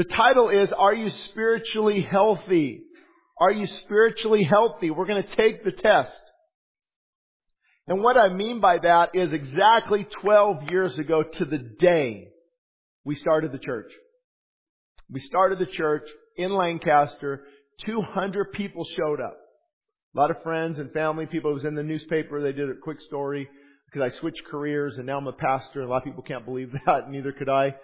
The title is, Are You Spiritually Healthy? Are you spiritually healthy? We're going to take the test. And what I mean by that is exactly 12 years ago to the day we started the church. We started the church in Lancaster. 200 people showed up. A lot of friends and family, people. It was in the newspaper. They did a quick story because I switched careers and now I'm a pastor. A lot of people can't believe that. Neither could I.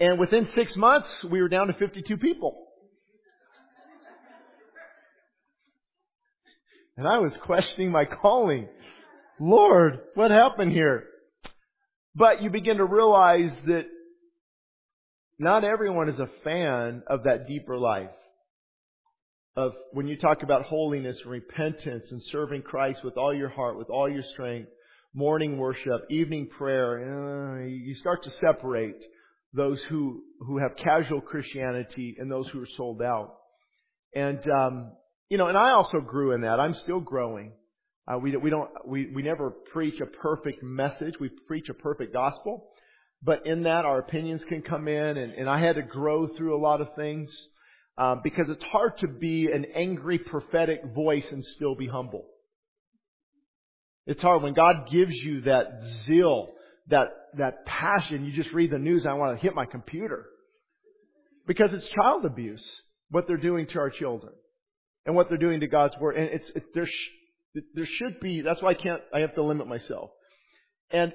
And within six months, we were down to 52 people. And I was questioning my calling. Lord, what happened here? But you begin to realize that not everyone is a fan of that deeper life. Of when you talk about holiness and repentance and serving Christ with all your heart, with all your strength, morning worship, evening prayer, uh, you start to separate those who, who have casual Christianity and those who are sold out. And, um, you know, and I also grew in that. I'm still growing. Uh, we, we don't, we, we never preach a perfect message. We preach a perfect gospel. But in that, our opinions can come in, and, and I had to grow through a lot of things uh, because it's hard to be an angry prophetic voice and still be humble. It's hard when God gives you that zeal, that that passion. You just read the news, I want to hit my computer because it's child abuse what they're doing to our children and what they're doing to God's word. And it's it, there. Sh- there should be. That's why I can't. I have to limit myself. And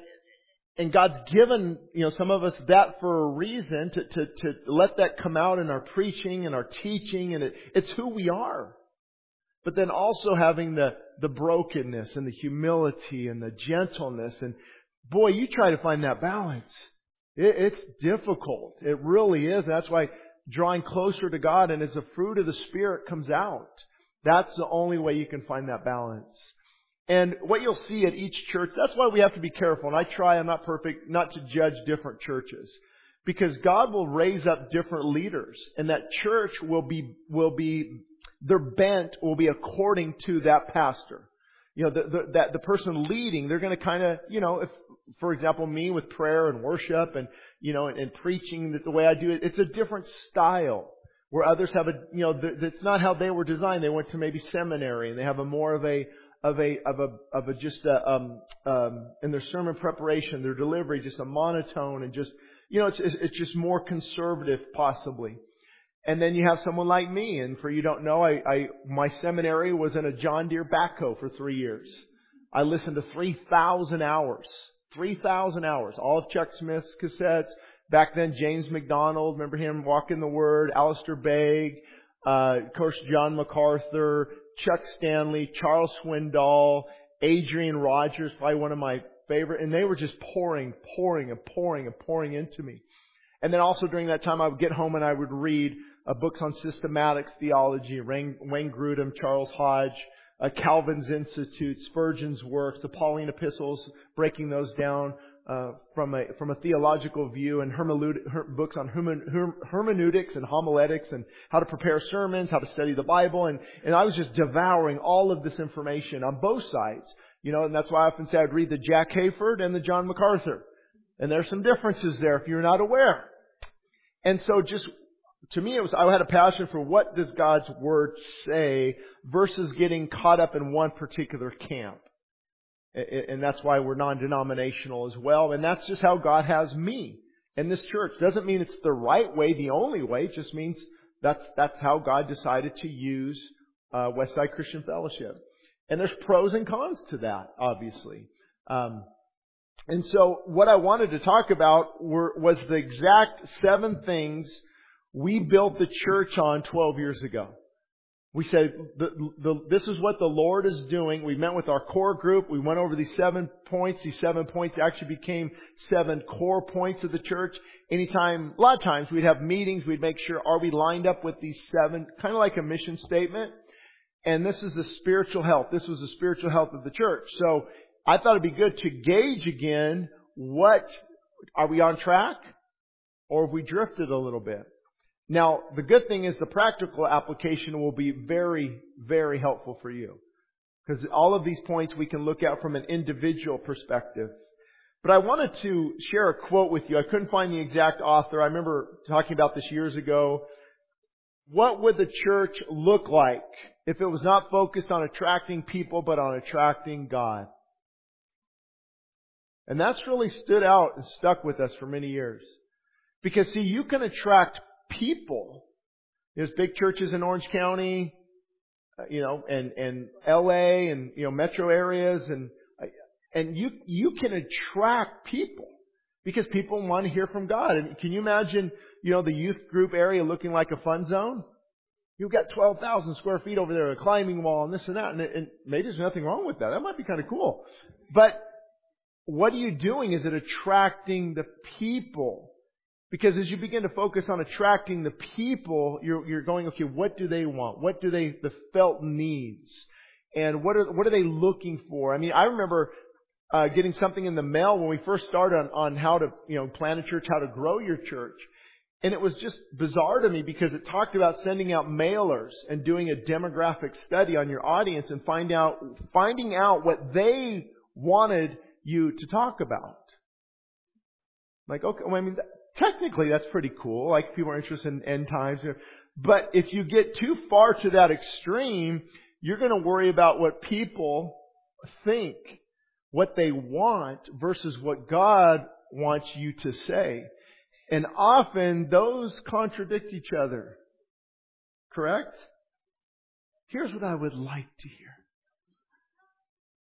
and God's given, you know, some of us that for a reason to, to, to let that come out in our preaching and our teaching and it, it's who we are. But then also having the, the brokenness and the humility and the gentleness and boy, you try to find that balance. It, it's difficult. It really is. That's why drawing closer to God and as the fruit of the Spirit comes out, that's the only way you can find that balance. And what you'll see at each church, that's why we have to be careful. And I try, I'm not perfect, not to judge different churches. Because God will raise up different leaders and that church will be, will be, their bent will be according to that pastor. You know, the, the, that the person leading, they're going to kind of, you know, if, for example, me with prayer and worship and, you know, and, and preaching the way I do it, it's a different style. Where others have a, you know, that's not how they were designed. They went to maybe seminary and they have a more of a, of a of a of a just a, um, um, in their sermon preparation, their delivery, just a monotone and just you know it's it's just more conservative possibly. And then you have someone like me, and for you don't know, I, I my seminary was in a John Deere backhoe for three years. I listened to three thousand hours, three thousand hours, all of Chuck Smith's cassettes. Back then, James MacDonald, remember him walking the Word, Alistair Begg, uh, of course, John MacArthur, Chuck Stanley, Charles Swindoll, Adrian Rogers, probably one of my favorite, and they were just pouring, pouring, and pouring, and pouring into me. And then also during that time, I would get home and I would read uh, books on systematic theology, Wayne, Grudem, Charles Hodge, uh, Calvin's Institute, Spurgeon's works, the Pauline epistles, breaking those down, uh, from a from a theological view and her, books on hermen, hermeneutics and homiletics and how to prepare sermons, how to study the Bible, and and I was just devouring all of this information on both sides, you know, and that's why I often say I'd read the Jack Hayford and the John MacArthur, and there's some differences there if you're not aware, and so just to me, it was, I had a passion for what does God's Word say versus getting caught up in one particular camp. And that's why we're non-denominational as well. And that's just how God has me in this church. Doesn't mean it's the right way, the only way. It just means that's, that's how God decided to use uh, Westside Christian Fellowship. And there's pros and cons to that, obviously. Um, and so what I wanted to talk about were, was the exact seven things we built the church on 12 years ago. We said, the, the, this is what the Lord is doing. We met with our core group. We went over these seven points. These seven points actually became seven core points of the church. Anytime, a lot of times we'd have meetings. We'd make sure, are we lined up with these seven, kind of like a mission statement? And this is the spiritual health. This was the spiritual health of the church. So I thought it'd be good to gauge again what, are we on track? Or have we drifted a little bit? Now, the good thing is the practical application will be very, very helpful for you. Because all of these points we can look at from an individual perspective. But I wanted to share a quote with you. I couldn't find the exact author. I remember talking about this years ago. What would the church look like if it was not focused on attracting people, but on attracting God? And that's really stood out and stuck with us for many years. Because see, you can attract people. There's big churches in Orange County, uh, you know, and, and LA and, you know, metro areas and, uh, and you, you can attract people because people want to hear from God. And can you imagine, you know, the youth group area looking like a fun zone? You've got 12,000 square feet over there, a climbing wall and this and that. And, and maybe there's nothing wrong with that. That might be kind of cool. But what are you doing? Is it attracting the people? Because as you begin to focus on attracting the people, you're, you're going, okay, what do they want? What do they, the felt needs? And what are, what are they looking for? I mean, I remember, uh, getting something in the mail when we first started on, on how to, you know, plan a church, how to grow your church. And it was just bizarre to me because it talked about sending out mailers and doing a demographic study on your audience and find out, finding out what they wanted you to talk about. Like, okay, well, I mean, technically that's pretty cool. Like, people are interested in end times. But if you get too far to that extreme, you're going to worry about what people think, what they want versus what God wants you to say. And often those contradict each other. Correct? Here's what I would like to hear.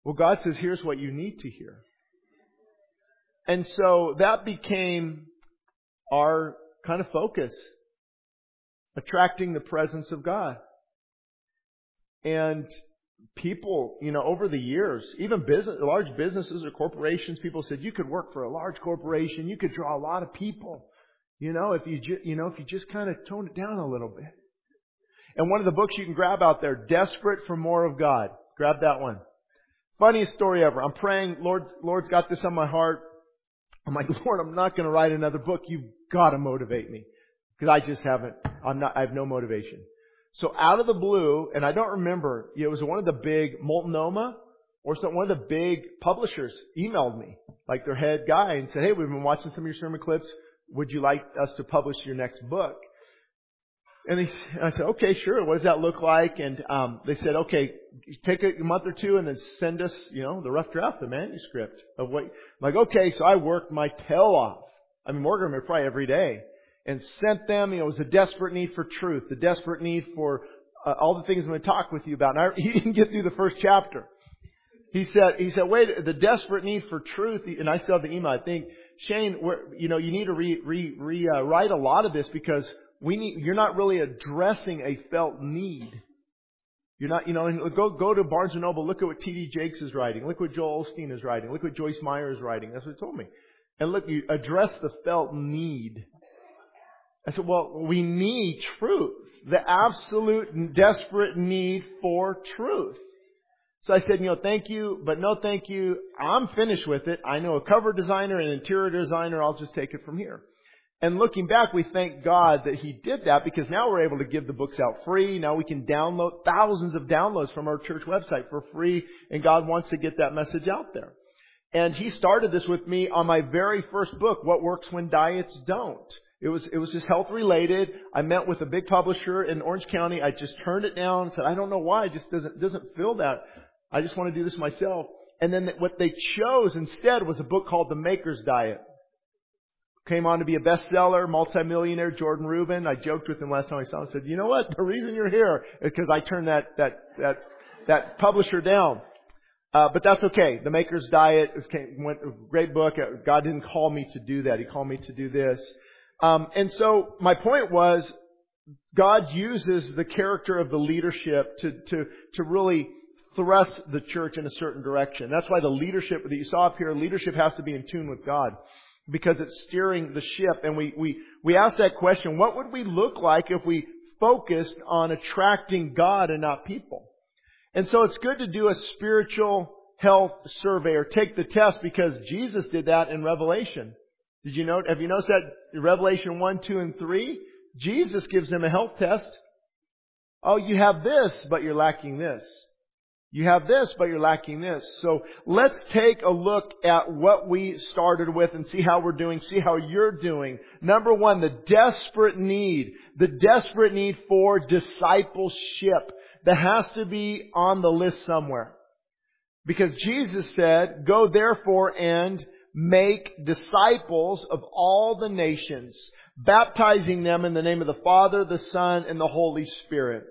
Well, God says, here's what you need to hear. And so that became our kind of focus. Attracting the presence of God. And people, you know, over the years, even business, large businesses or corporations, people said you could work for a large corporation, you could draw a lot of people. You know, if you ju- you know, if you just kind of tone it down a little bit. And one of the books you can grab out there, Desperate for More of God. Grab that one. Funniest story ever. I'm praying, Lord, Lord's got this on my heart. I'm like, Lord, I'm not going to write another book. You've got to motivate me. Because I just haven't, I'm not, I have no motivation. So out of the blue, and I don't remember, it was one of the big, Multnomah, or some, one of the big publishers emailed me, like their head guy, and said, hey, we've been watching some of your sermon clips. Would you like us to publish your next book? And he, I said, okay, sure. What does that look like? And um, they said, okay, take a month or two and then send us, you know, the rough draft, the manuscript of what. I'm like, okay. So I worked my tail off. I mean, Morgan would probably every day, and sent them. You know, it was a desperate need for truth, the desperate need for uh, all the things I'm going to talk with you about. And I, he didn't get through the first chapter. He said, he said, wait, the desperate need for truth. And I saw the email. I think Shane, you know, you need to re, re, re uh, write a lot of this because we need, you're not really addressing a felt need. You're not, you know, and go, go to Barnes and Noble, look at what T.D. Jakes is writing, look what Joel Osteen is writing, look what Joyce Meyer is writing. That's what he told me. And look, you address the felt need. I said, well, we need truth. The absolute desperate need for truth. So I said, you know, thank you, but no thank you. I'm finished with it. I know a cover designer and interior designer. I'll just take it from here. And looking back, we thank God that He did that because now we're able to give the books out free. Now we can download thousands of downloads from our church website for free, and God wants to get that message out there. And He started this with me on my very first book, What Works When Diets Don't. It was, it was just health related. I met with a big publisher in Orange County. I just turned it down and said, I don't know why. It just doesn't, doesn't feel that. I just want to do this myself. And then what they chose instead was a book called The Maker's Diet came on to be a bestseller, multimillionaire, Jordan Rubin. I joked with him last time I saw him. I said, "You know what? The reason you're here is because I turned that that that that publisher down." Uh, but that's okay. The Maker's Diet came, went a great book. Uh, God didn't call me to do that. He called me to do this. Um, and so my point was, God uses the character of the leadership to to to really thrust the church in a certain direction. That's why the leadership that you saw up here, leadership has to be in tune with God because it's steering the ship. And we, we, we ask that question, what would we look like if we focused on attracting God and not people? And so it's good to do a spiritual health survey or take the test because Jesus did that in Revelation. Did you note, have you noticed that in Revelation 1, 2, and 3? Jesus gives them a health test. Oh, you have this, but you're lacking this. You have this, but you're lacking this. So let's take a look at what we started with and see how we're doing, see how you're doing. Number one, the desperate need, the desperate need for discipleship that has to be on the list somewhere. Because Jesus said, go therefore and make disciples of all the nations, baptizing them in the name of the Father, the Son, and the Holy Spirit.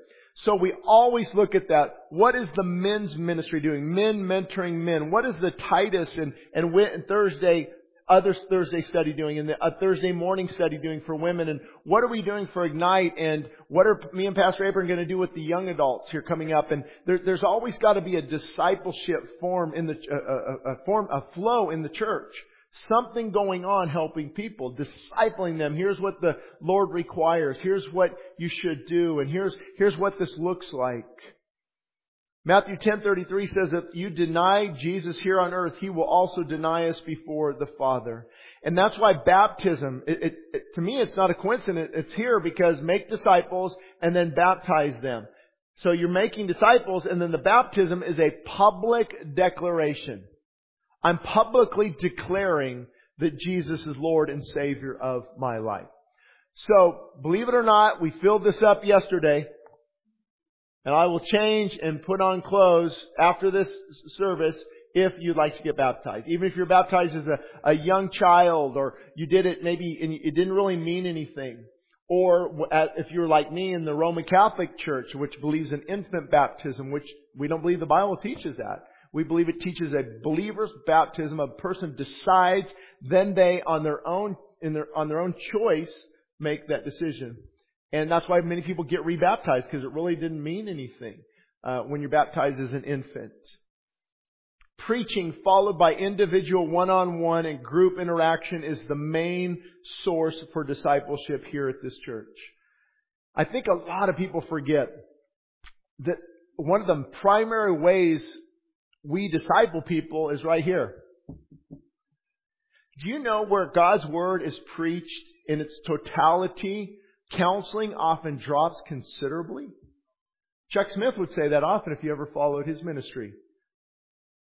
So we always look at that. What is the men's ministry doing? Men mentoring men. What is the Titus and, and Thursday, other Thursday study doing and a Thursday morning study doing for women? And what are we doing for Ignite? And what are me and Pastor Abram going to do with the young adults here coming up? And there, there's always got to be a discipleship form in the, a, a, a form, a flow in the church something going on helping people, discipling them. Here's what the Lord requires. Here's what you should do. And here's, here's what this looks like. Matthew 10:33 says that you deny Jesus here on earth, he will also deny us before the Father. And that's why baptism, it, it, it, to me it's not a coincidence, it's here because make disciples and then baptize them. So you're making disciples and then the baptism is a public declaration. I'm publicly declaring that Jesus is Lord and Savior of my life. So, believe it or not, we filled this up yesterday. And I will change and put on clothes after this service if you'd like to get baptized. Even if you're baptized as a, a young child or you did it maybe and it didn't really mean anything. Or if you're like me in the Roman Catholic Church, which believes in infant baptism, which we don't believe the Bible teaches that. We believe it teaches a believer's baptism. A person decides, then they, on their own, in their, on their own choice, make that decision. And that's why many people get rebaptized, because it really didn't mean anything uh, when you're baptized as an infant. Preaching followed by individual one-on-one and group interaction is the main source for discipleship here at this church. I think a lot of people forget that one of the primary ways we disciple people is right here. Do you know where God's Word is preached in its totality, counseling often drops considerably? Chuck Smith would say that often if you ever followed his ministry.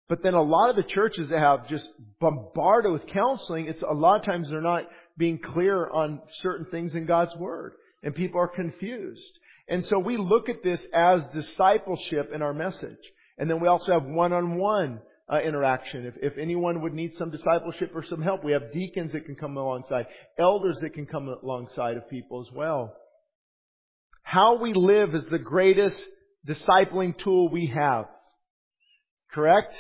But then a lot of the churches that have just bombarded with counseling, it's a lot of times they're not being clear on certain things in God's Word. And people are confused. And so we look at this as discipleship in our message. And then we also have one-on-one uh, interaction. If, if anyone would need some discipleship or some help, we have deacons that can come alongside, elders that can come alongside of people as well. How we live is the greatest discipling tool we have. Correct?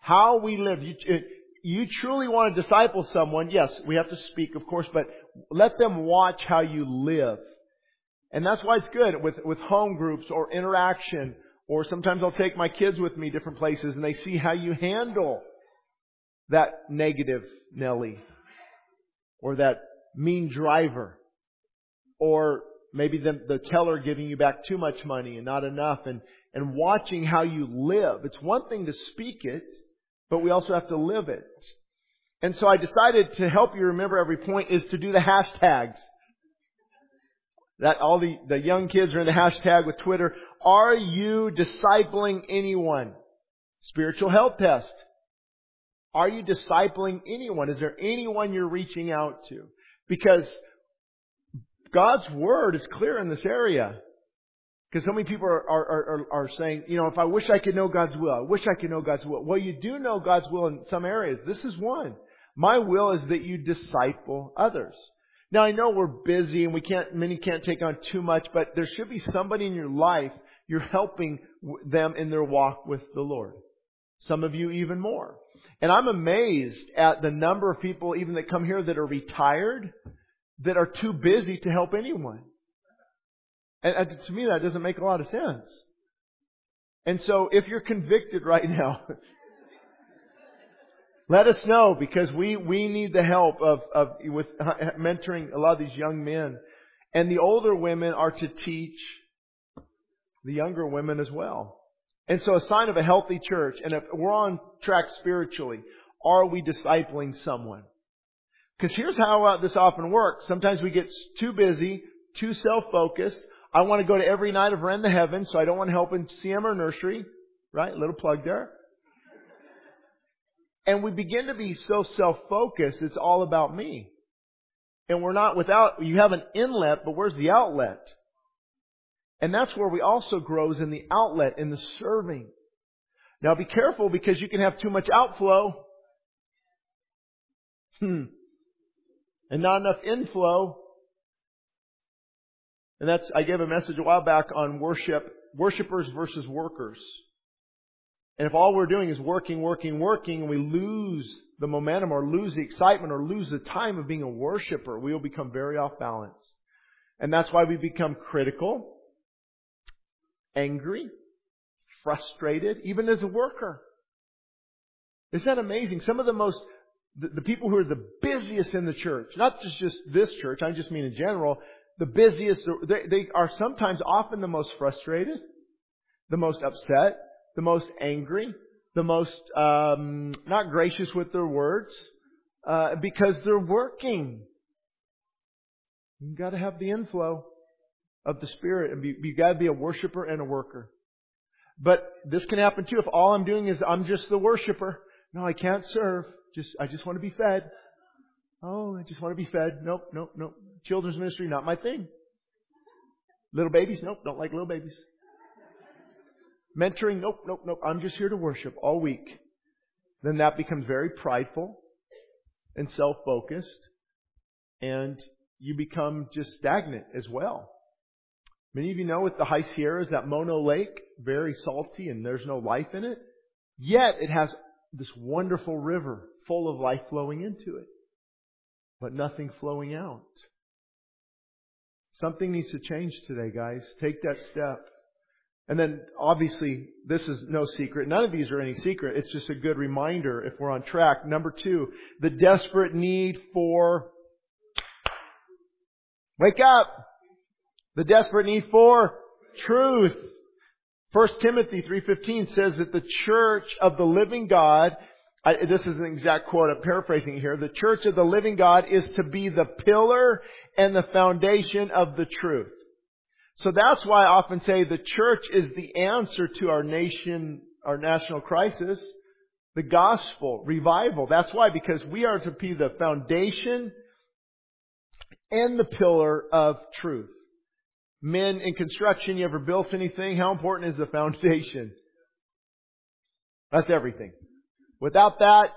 How we live. You, uh, you truly want to disciple someone, yes, we have to speak, of course, but let them watch how you live. And that's why it's good with, with home groups or interaction or sometimes I'll take my kids with me different places and they see how you handle that negative Nelly or that mean driver or maybe the, the teller giving you back too much money and not enough and, and watching how you live. It's one thing to speak it, but we also have to live it. And so I decided to help you remember every point is to do the hashtags that all the, the young kids are in the hashtag with Twitter. Are you discipling anyone? Spiritual health test. Are you discipling anyone? Is there anyone you're reaching out to? Because God's word is clear in this area. Because so many people are, are, are, are saying, you know, if I wish I could know God's will, I wish I could know God's will. Well, you do know God's will in some areas. This is one. My will is that you disciple others. Now I know we're busy and we can't, many can't take on too much, but there should be somebody in your life you're helping them in their walk with the Lord. Some of you even more. And I'm amazed at the number of people even that come here that are retired that are too busy to help anyone. And, to me that doesn't make a lot of sense. And so if you're convicted right now, Let us know because we, we need the help of, of, with mentoring a lot of these young men. And the older women are to teach the younger women as well. And so a sign of a healthy church, and if we're on track spiritually, are we discipling someone? Because here's how uh, this often works. Sometimes we get too busy, too self-focused. I want to go to every night of Rend the Heavens, so I don't want to help in CM or nursery, Right? A Little plug there. And we begin to be so self-focused, it's all about me. And we're not without, you have an inlet, but where's the outlet? And that's where we also grows in the outlet, in the serving. Now be careful because you can have too much outflow. Hmm. And not enough inflow. And that's, I gave a message a while back on worship, worshipers versus workers. And if all we're doing is working, working, working, and we lose the momentum or lose the excitement or lose the time of being a worshiper, we will become very off balance. And that's why we become critical, angry, frustrated, even as a worker. Isn't that amazing? Some of the most, the, the people who are the busiest in the church, not just, just this church, I just mean in general, the busiest, they, they are sometimes often the most frustrated, the most upset, the most angry, the most um, not gracious with their words, uh, because they're working. You've got to have the inflow of the Spirit, and you've got to be a worshiper and a worker. But this can happen too if all I'm doing is I'm just the worshiper. No, I can't serve. Just I just want to be fed. Oh, I just want to be fed. Nope, nope, nope. Children's ministry, not my thing. Little babies, nope, don't like little babies. Mentoring, nope, nope, nope. I'm just here to worship all week. Then that becomes very prideful and self-focused and you become just stagnant as well. Many of you know with the High Sierras, that Mono Lake, very salty and there's no life in it. Yet it has this wonderful river full of life flowing into it. But nothing flowing out. Something needs to change today, guys. Take that step. And then obviously, this is no secret. None of these are any secret. It's just a good reminder if we're on track. Number two, the desperate need for wake up. The desperate need for truth. 1 Timothy 3.15 says that the church of the living God, I, this is an exact quote, I'm paraphrasing here, the church of the living God is to be the pillar and the foundation of the truth. So that's why I often say the church is the answer to our nation, our national crisis. The gospel, revival. That's why, because we are to be the foundation and the pillar of truth. Men in construction, you ever built anything? How important is the foundation? That's everything. Without that,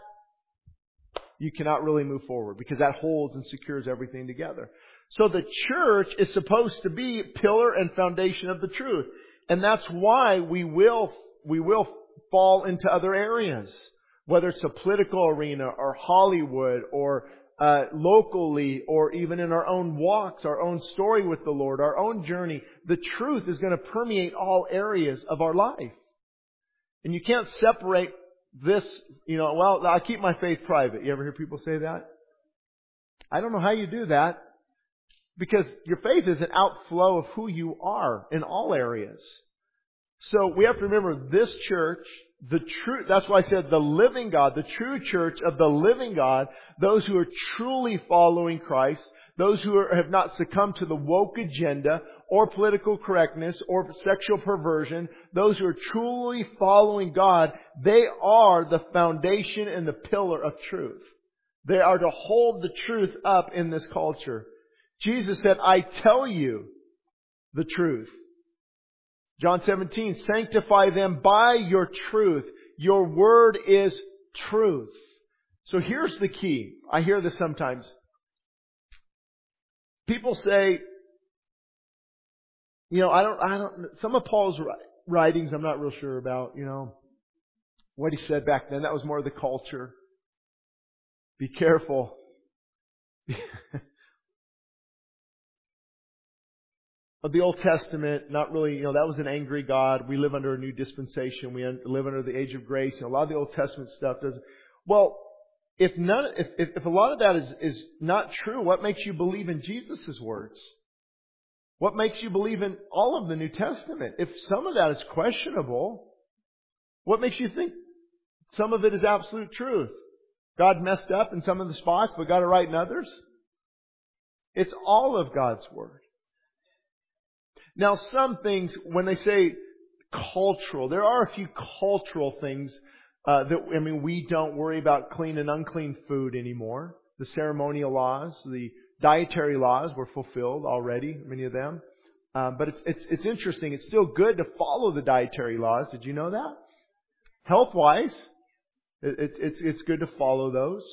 you cannot really move forward because that holds and secures everything together. So the church is supposed to be pillar and foundation of the truth. And that's why we will, we will fall into other areas. Whether it's a political arena or Hollywood or uh, locally or even in our own walks, our own story with the Lord, our own journey, the truth is going to permeate all areas of our life. And you can't separate this, you know, well, I keep my faith private. You ever hear people say that? I don't know how you do that. Because your faith is an outflow of who you are in all areas. So we have to remember this church, the true, that's why I said the living God, the true church of the living God, those who are truly following Christ, those who are, have not succumbed to the woke agenda or political correctness or sexual perversion, those who are truly following God, they are the foundation and the pillar of truth. They are to hold the truth up in this culture. Jesus said, I tell you the truth. John 17, sanctify them by your truth. Your word is truth. So here's the key. I hear this sometimes. People say, you know, I don't, I don't, some of Paul's writings I'm not real sure about, you know, what he said back then. That was more of the culture. Be careful. of the Old Testament, not really, you know, that was an angry God. We live under a new dispensation. We live under the age of grace. You know, a lot of the Old Testament stuff doesn't. Well, if none, if, if, if a lot of that is, is not true, what makes you believe in Jesus' words? What makes you believe in all of the New Testament? If some of that is questionable, what makes you think some of it is absolute truth? God messed up in some of the spots, but got it right in others? It's all of God's Word. Now some things, when they say cultural. There are a few cultural things uh, that I mean, we don't worry about clean and unclean food anymore. The ceremonial laws, the dietary laws were fulfilled already, many of them. Um, but it's, it's, it's interesting. It's still good to follow the dietary laws. Did you know that? Health wise, it, it, it's, it's good to follow those.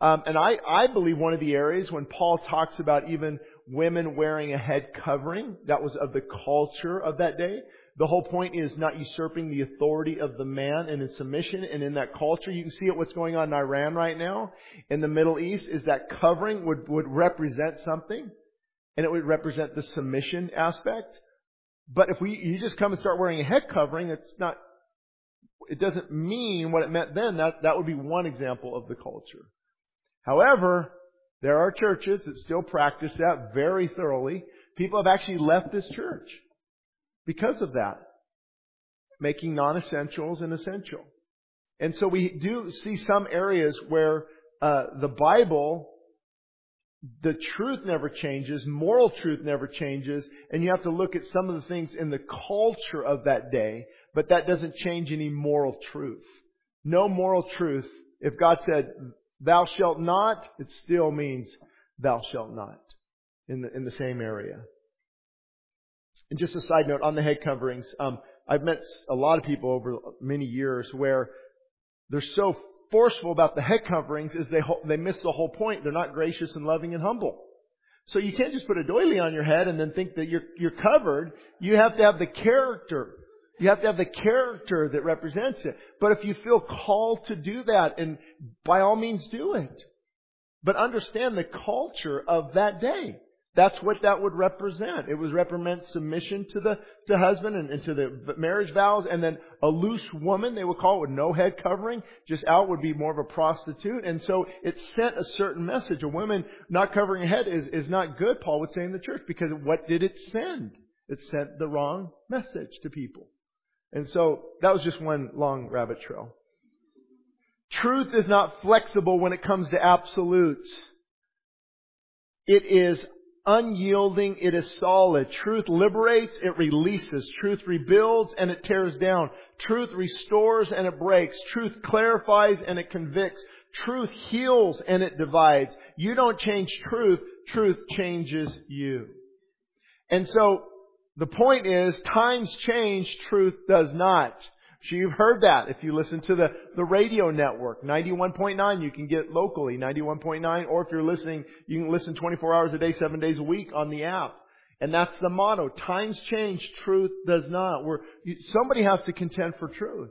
Um, and I, I believe one of the areas when Paul talks about even women wearing a head covering, that was of the culture of that day. The whole point is not usurping the authority of the man and in submission and in that culture. You can see it what's going on in Iran right now. In the Middle East is that covering would, would represent something and it would represent the submission aspect. But if we, you just come and start wearing a head covering, it's not, it doesn't mean what it meant then. That, that would be one example of the culture. However, there are churches that still practice that very thoroughly. People have actually left this church because of that. Making non-essentials an essential. And so we do see some areas where uh, the Bible the truth never changes, moral truth never changes, and you have to look at some of the things in the culture of that day, but that doesn't change any moral truth. No moral truth. If God said, thou shalt not, it still means thou shalt not in the, in the same area. And just a side note on the head coverings, um, I've met a lot of people over many years where they're so forceful about the head coverings is they, they miss the whole point. They're not gracious and loving and humble. So you can't just put a doily on your head and then think that you're, you're covered. You have to have the character. You have to have the character that represents it. But if you feel called to do that, and by all means do it. But understand the culture of that day. That's what that would represent. It would represent submission to the to husband and, and, to the marriage vows, and then a loose woman they would call it with no head covering, just out would be more of a prostitute. And so it sent a certain message. A woman not covering her head is is not good. Paul would say in the church because what did it send? It sent the wrong message to people. And so that was just one long rabbit trail. Truth is not flexible when it comes to absolutes. It is unyielding, it is solid. Truth liberates, it releases. Truth rebuilds and it tears down. Truth restores and it breaks. Truth clarifies and it convicts. Truth heals and it divides. You don't change truth, truth changes you. And so, the point is, times change, truth does not. So you've heard that if you listen to the, the radio network. 91.9 you can get locally, 91.9, or if you're listening, you can listen 24 hours a day, 7 days a week on the app. And that's the motto. Times change, truth does not. Where somebody has to contend for truth.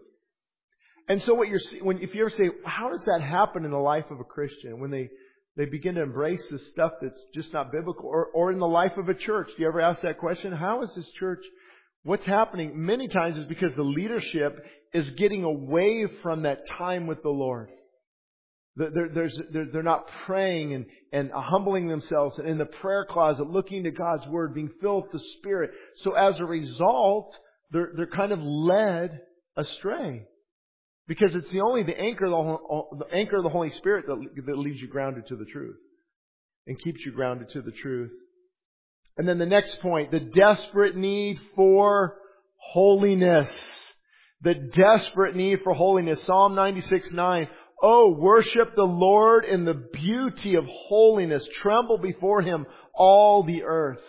And so what you're, when, if you ever say, how does that happen in the life of a Christian? When they, they begin to embrace this stuff that's just not biblical, or, or in the life of a church. Do you ever ask that question? How is this church What's happening many times is because the leadership is getting away from that time with the Lord. They're, they're, not praying and, and humbling themselves and in the prayer closet, looking to God's Word, being filled with the Spirit. So as a result, they're, they're kind of led astray. Because it's the only the anchor the, the anchor of the Holy Spirit that, that leaves you grounded to the truth and keeps you grounded to the truth. And then the next point, the desperate need for holiness. The desperate need for holiness. Psalm 96, 9. Oh, worship the Lord in the beauty of holiness. Tremble before Him, all the earth.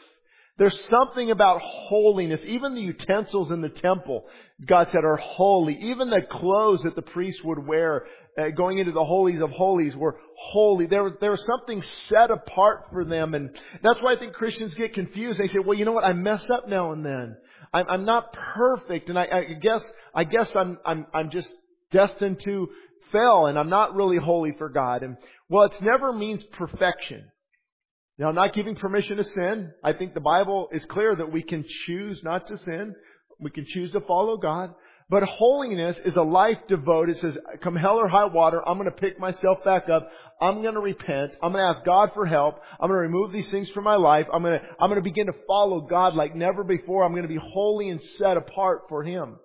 There's something about holiness. Even the utensils in the temple, God said, are holy. Even the clothes that the priest would wear uh, going into the holies of holies were holy. There, there was something set apart for them. And that's why I think Christians get confused. They say, well, you know what? I mess up now and then. I'm, I'm not perfect. And I, I guess, I guess I'm, I'm, I'm just destined to fail and I'm not really holy for God. And well, it never means perfection. Now, I'm not giving permission to sin. I think the Bible is clear that we can choose not to sin. We can choose to follow God. But holiness is a life devoted. It says, come hell or high water, I'm going to pick myself back up. I'm going to repent. I'm going to ask God for help. I'm going to remove these things from my life. I'm going to, I'm going to begin to follow God like never before. I'm going to be holy and set apart for Him.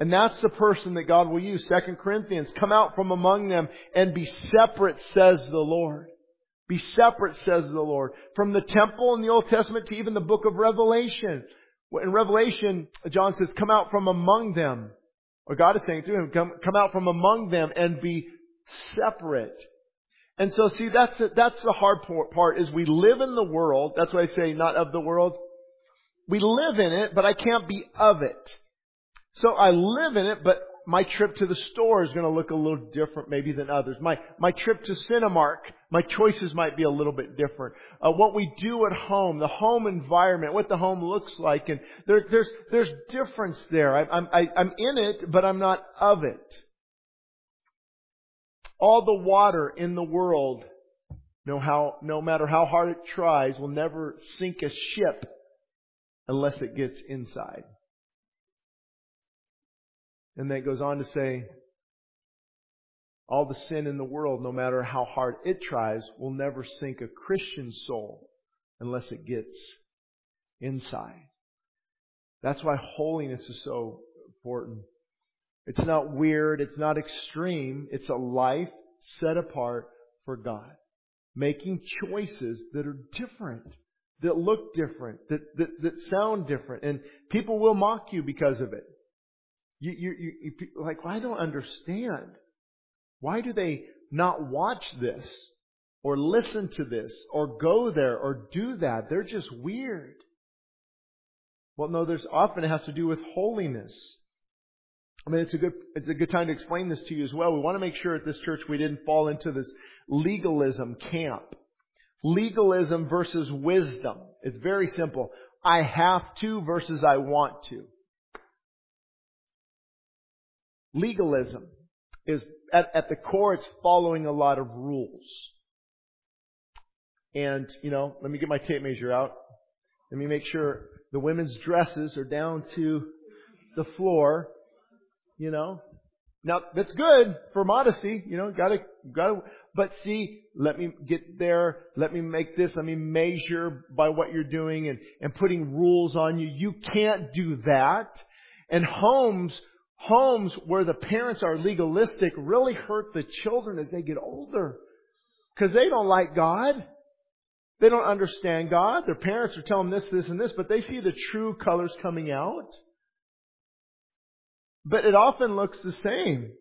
And that's the person that God will use. Second Corinthians, come out from among them and be separate, says the Lord. Be separate, says the Lord. From the temple in the Old Testament to even the book of Revelation. In Revelation, John says, come out from among them. Or God is saying to him, come, come out from among them and be separate. And so see, that's, that's the hard part is we live in the world. That's why I say not of the world. We live in it, but I can't be of it. So I live in it, but my trip to the store is going to look a little different maybe than others. My, my trip to Cinemark, my choices might be a little bit different. Uh, what we do at home, the home environment, what the home looks like, and there, there's, there's difference there. I, I'm, I, I'm in it, but I'm not of it. All the water in the world, no, how, no matter how hard it tries, will never sink a ship unless it gets inside. And then it goes on to say, all the sin in the world, no matter how hard it tries, will never sink a Christian soul unless it gets inside. That's why holiness is so important. It's not weird. It's not extreme. It's a life set apart for God. Making choices that are different, that look different, that, that, that sound different. And people will mock you because of it. You, you, you, like, well, I don't understand. Why do they not watch this or listen to this or go there or do that? They're just weird. Well, no, there's often it has to do with holiness. I mean, it's a good, it's a good time to explain this to you as well. We want to make sure at this church we didn't fall into this legalism camp. Legalism versus wisdom. It's very simple. I have to versus I want to. Legalism is, at, at the core, it's following a lot of rules. And, you know, let me get my tape measure out. Let me make sure the women's dresses are down to the floor you know. Now, that's good for modesty, you know, gotta, gotta, but see, let me get there, let me make this, let me measure by what you're doing and, and putting rules on you. You can't do that. And homes, homes where the parents are legalistic really hurt the children as they get older. Cause they don't like God. They don't understand God. Their parents are telling them this, this, and this, but they see the true colors coming out. But it often looks the same.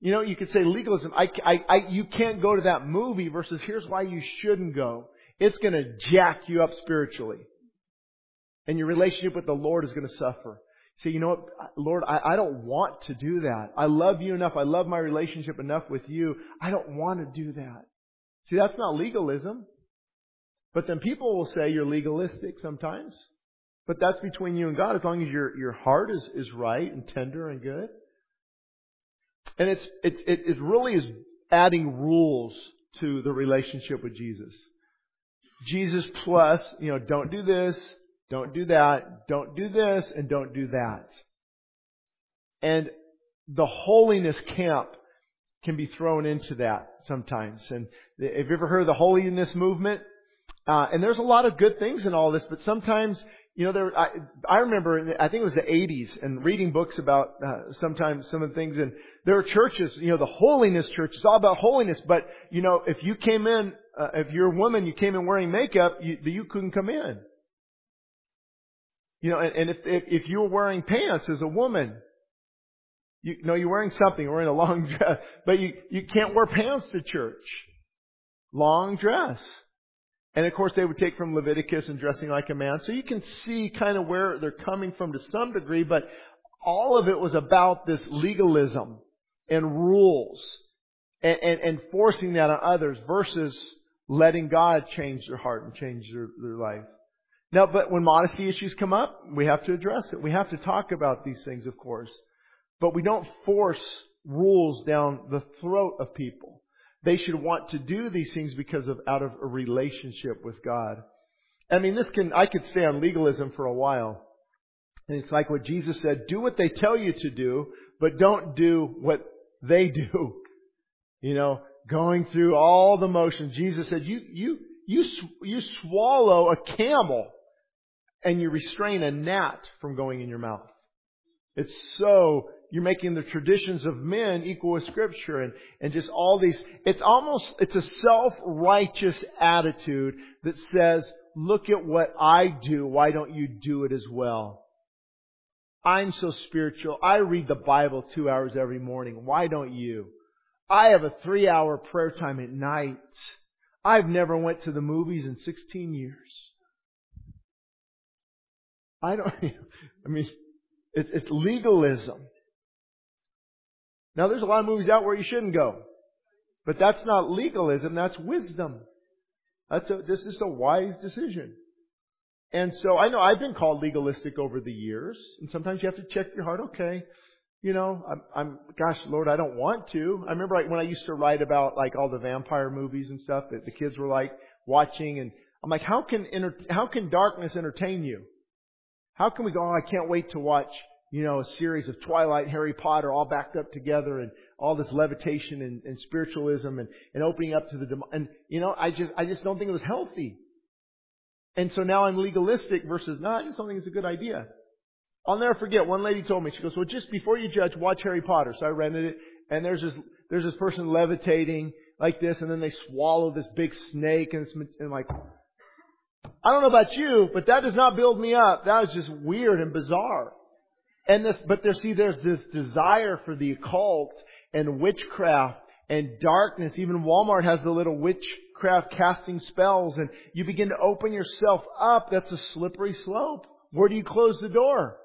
You know, you could say legalism. I, I, I, you can't go to that movie versus here's why you shouldn't go. It's going to jack you up spiritually. And your relationship with the Lord is going to suffer. Say, you know what, Lord, I, I don't want to do that. I love you enough. I love my relationship enough with you. I don't want to do that. See, that's not legalism. But then people will say you're legalistic sometimes. But that's between you and God as long as your, your heart is, is right and tender and good. And it's, it's, it, it really is adding rules to the relationship with Jesus. Jesus plus, you know, don't do this, don't do that, don't do this, and don't do that. And the holiness camp can be thrown into that sometimes. And have you ever heard of the holiness movement? Uh, and there's a lot of good things in all this, but sometimes you know, there, I, I remember, I think it was the 80s, and reading books about uh, sometimes some of the things, and there are churches, you know, the holiness church is all about holiness, but, you know, if you came in, uh, if you're a woman, you came in wearing makeup, you, you couldn't come in. You know, and, and if, if, if you were wearing pants as a woman, you know, you're wearing something, you're wearing a long dress, but you, you can't wear pants to church. Long dress. And of course, they would take from Leviticus and dressing like a man. So you can see kind of where they're coming from to some degree, but all of it was about this legalism and rules and, and, and forcing that on others versus letting God change their heart and change their, their life. Now, but when modesty issues come up, we have to address it. We have to talk about these things, of course. But we don't force rules down the throat of people. They should want to do these things because of out of a relationship with God. I mean, this can, I could stay on legalism for a while. And it's like what Jesus said, do what they tell you to do, but don't do what they do. You know, going through all the motions. Jesus said, you, you, you, you swallow a camel and you restrain a gnat from going in your mouth. It's so you're making the traditions of men equal with scripture and, and just all these, it's almost, it's a self-righteous attitude that says, look at what I do. Why don't you do it as well? I'm so spiritual. I read the Bible two hours every morning. Why don't you? I have a three hour prayer time at night. I've never went to the movies in 16 years. I don't, I mean, it, it's legalism. Now there's a lot of movies out where you shouldn't go. But that's not legalism, that's wisdom. That's a, this is a wise decision. And so I know I've been called legalistic over the years, and sometimes you have to check your heart. Okay, you know, I'm, I'm, gosh, Lord, I don't want to. I remember like when I used to write about like all the vampire movies and stuff that the kids were like watching, and I'm like, how can enter, how can darkness entertain you? How can we go? Oh, I can't wait to watch, you know, a series of Twilight, Harry Potter, all backed up together, and all this levitation and, and spiritualism, and, and opening up to the and you know, I just, I just don't think it was healthy. And so now I'm legalistic versus not. I just don't think it's a good idea. I'll never forget. One lady told me, she goes, "Well, just before you judge, watch Harry Potter." So I rented it, and there's this there's this person levitating like this, and then they swallow this big snake, and, it's, and like, I don't know about you, but that does not build me up. That is just weird and bizarre. And this, but there, see, there's this desire for the occult and witchcraft and darkness. Even Walmart has the little witchcraft casting spells, and you begin to open yourself up. That's a slippery slope. Where do you close the door?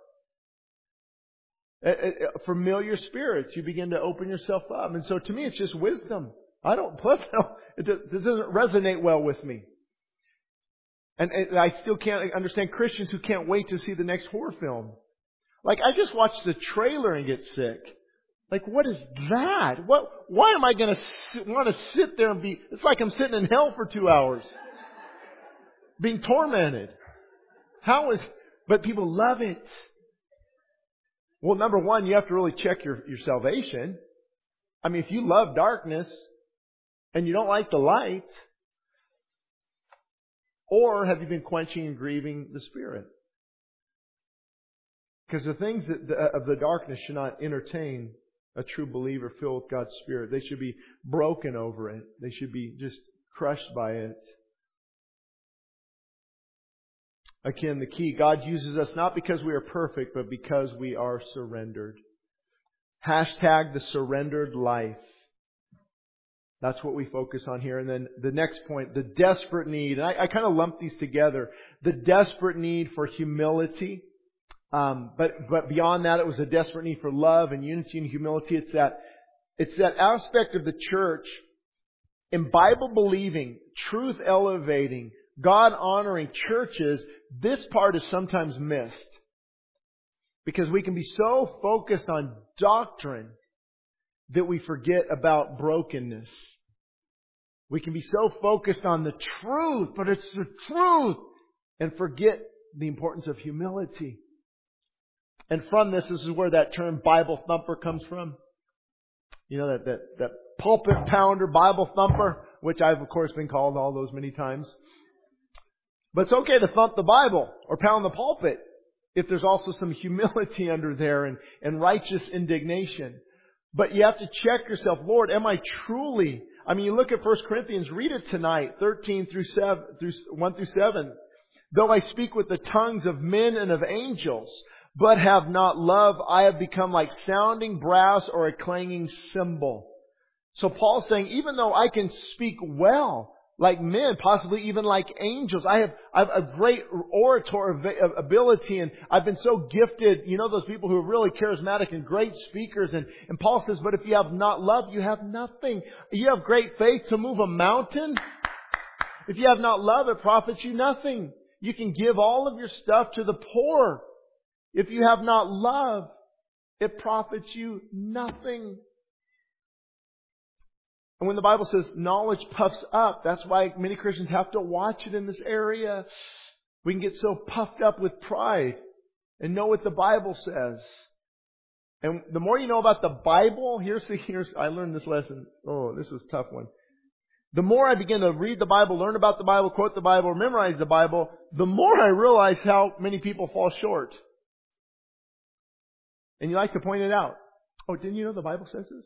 familiar spirits. You begin to open yourself up. And so to me, it's just wisdom. I don't, plus, it doesn't resonate well with me. And, I still can't understand Christians who can't wait to see the next horror film. Like, I just watched the trailer and get sick. Like, what is that? What, why am I gonna want to sit there and be, it's like I'm sitting in hell for two hours. Being tormented. How is, but people love it. Well, number one, you have to really check your, your salvation. I mean, if you love darkness and you don't like the light, or have you been quenching and grieving the Spirit? Because the things the, of the darkness should not entertain a true believer filled with God's Spirit. They should be broken over it. They should be just crushed by it. Again, the key, God uses us not because we are perfect, but because we are surrendered. Hashtag the surrendered life. That's what we focus on here. And then the next point, the desperate need. And I, I kind of lump these together. The desperate need for humility. Um, but, but beyond that, it was a desperate need for love and unity and humility. It's that, it's that aspect of the church in Bible believing, truth elevating, God honoring churches, this part is sometimes missed. Because we can be so focused on doctrine that we forget about brokenness. We can be so focused on the truth, but it's the truth, and forget the importance of humility. And from this, this is where that term Bible thumper comes from. You know, that, that, that pulpit pounder, Bible thumper, which I've of course been called all those many times. But it's okay to thump the Bible or pound the pulpit if there's also some humility under there and, and righteous indignation. But you have to check yourself, Lord, am I truly, I mean, you look at 1 Corinthians, read it tonight, 13 through 7, through 1 through 7. Though I speak with the tongues of men and of angels, but have not love, I have become like sounding brass or a clanging cymbal. So Paul's saying, even though I can speak well, like men, possibly even like angels. I have, I have a great orator ability and I've been so gifted. You know those people who are really charismatic and great speakers and, and Paul says, but if you have not love, you have nothing. You have great faith to move a mountain. If you have not love, it profits you nothing. You can give all of your stuff to the poor. If you have not love, it profits you nothing. And when the Bible says knowledge puffs up, that's why many Christians have to watch it in this area. We can get so puffed up with pride and know what the Bible says. And the more you know about the Bible, here's the, here's, I learned this lesson. Oh, this is a tough one. The more I begin to read the Bible, learn about the Bible, quote the Bible, memorize the Bible, the more I realize how many people fall short. And you like to point it out. Oh, didn't you know the Bible says this?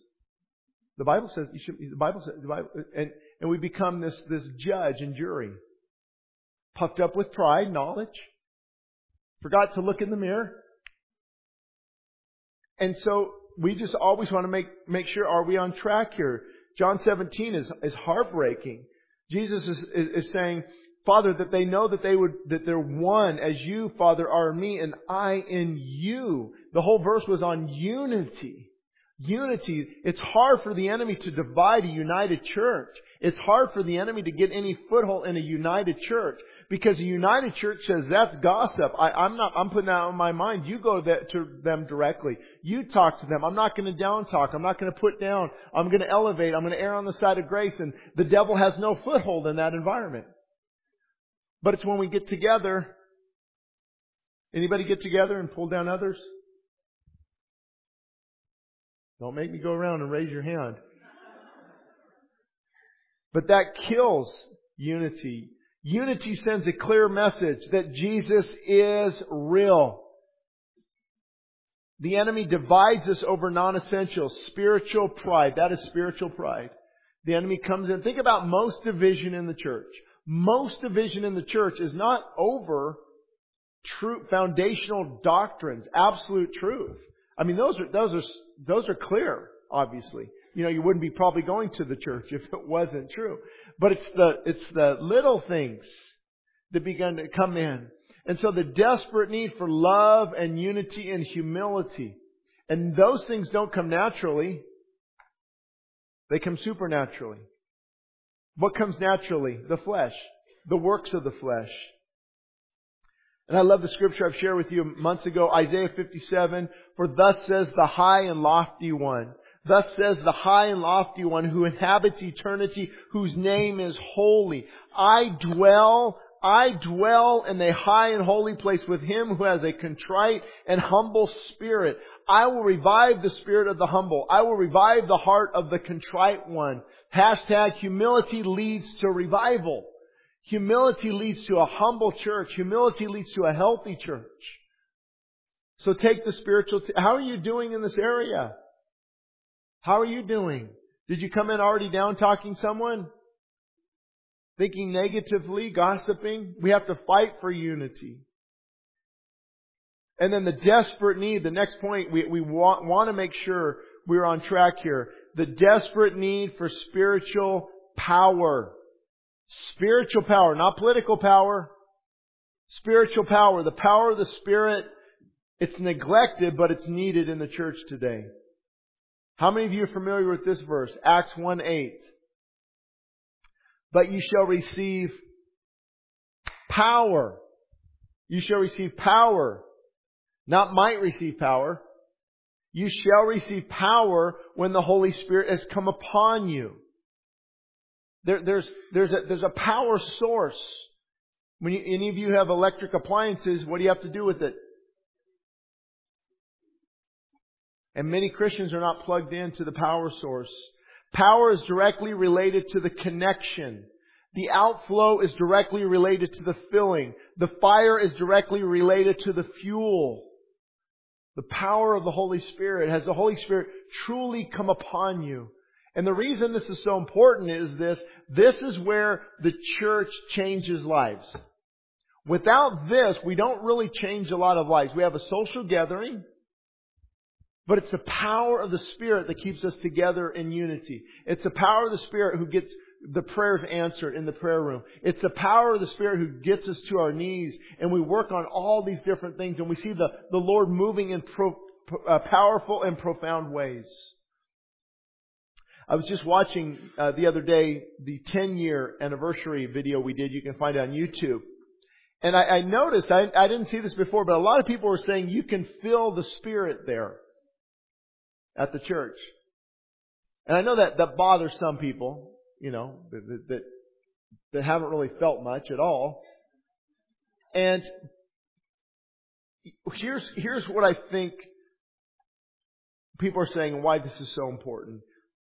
The Bible says you should. The Bible says the Bible, and and we become this this judge and jury. puffed up with pride, knowledge, forgot to look in the mirror. And so we just always want to make, make sure, are we on track here? John 17 is, is heartbreaking. Jesus is, is, is saying, Father, that they know that they would, that they're one as you, Father, are me and I in you. The whole verse was on unity. Unity. It's hard for the enemy to divide a united church. It's hard for the enemy to get any foothold in a united church because a united church says that's gossip. I, am not. I'm putting that on my mind. You go that, to them directly. You talk to them. I'm not going to down talk. I'm not going to put down. I'm going to elevate. I'm going to err on the side of grace. And the devil has no foothold in that environment. But it's when we get together. Anybody get together and pull down others? Don't make me go around and raise your hand. But that kills unity. Unity sends a clear message that Jesus is real. The enemy divides us over non-essentials. Spiritual pride. That is spiritual pride. The enemy comes in. Think about most division in the church. Most division in the church is not over true foundational doctrines, absolute truth. I mean, those are, those are, those are clear, obviously. You know, you wouldn't be probably going to the church if it wasn't true. But it's the, it's the little things that begin to come in. And so the desperate need for love and unity and humility. And those things don't come naturally. They come supernaturally. What comes naturally? The flesh. The works of the flesh. And I love the scripture I've shared with you months ago, Isaiah 57, for thus says the high and lofty one. Thus says the high and lofty one who inhabits eternity, whose name is holy. I dwell, I dwell in the high and holy place with him who has a contrite and humble spirit. I will revive the spirit of the humble. I will revive the heart of the contrite one. Hashtag humility leads to revival. Humility leads to a humble church. Humility leads to a healthy church. So take the spiritual, t- how are you doing in this area? How are you doing? Did you come in already down talking someone? Thinking negatively, gossiping? We have to fight for unity. And then the desperate need, the next point, we, we want, want to make sure we're on track here. The desperate need for spiritual power. Spiritual power, not political power. Spiritual power, the power of the Spirit, it's neglected, but it's needed in the church today. How many of you are familiar with this verse? Acts 1 8. But you shall receive power. You shall receive power. Not might receive power. You shall receive power when the Holy Spirit has come upon you. There, there's, there's, a, there's a power source. When you, any of you have electric appliances, what do you have to do with it? And many Christians are not plugged into the power source. Power is directly related to the connection. The outflow is directly related to the filling. The fire is directly related to the fuel. The power of the Holy Spirit. Has the Holy Spirit truly come upon you? And the reason this is so important is this, this is where the church changes lives. Without this, we don't really change a lot of lives. We have a social gathering, but it's the power of the Spirit that keeps us together in unity. It's the power of the Spirit who gets the prayers answered in the prayer room. It's the power of the Spirit who gets us to our knees and we work on all these different things and we see the, the Lord moving in pro, uh, powerful and profound ways. I was just watching uh, the other day the 10 year anniversary video we did. You can find it on YouTube. And I, I noticed, I, I didn't see this before, but a lot of people were saying you can feel the Spirit there at the church. And I know that that bothers some people, you know, that, that, that haven't really felt much at all. And here's, here's what I think people are saying why this is so important.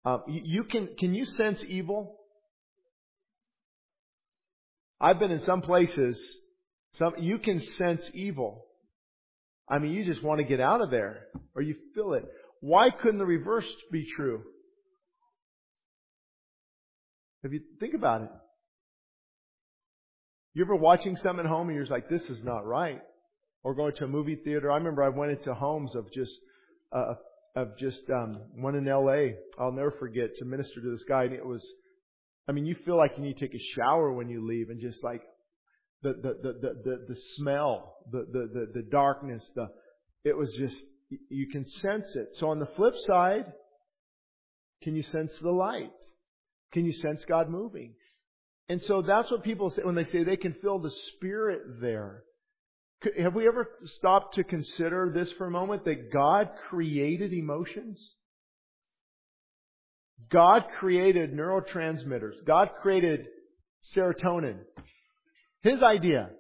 Um, you, can, can you sense evil? I've been in some places, some, you can sense evil. I mean, you just want to get out of there, or you feel it. Why couldn't the reverse be true? If you think about it. You ever watching something at home and you're like, this is not right? Or going to a movie theater. I remember I went into homes of just, uh, of just, um, one in LA. I'll never forget to minister to this guy and it was, I mean, you feel like you need to take a shower when you leave and just like, the, the, the, the, the, the smell, the, the, the, the darkness, the, it was just, you can sense it. So on the flip side, can you sense the light? Can you sense God moving? And so that's what people say when they say they can feel the Spirit there. Have we ever stopped to consider this for a moment that God created emotions? God created neurotransmitters. God created serotonin. His idea.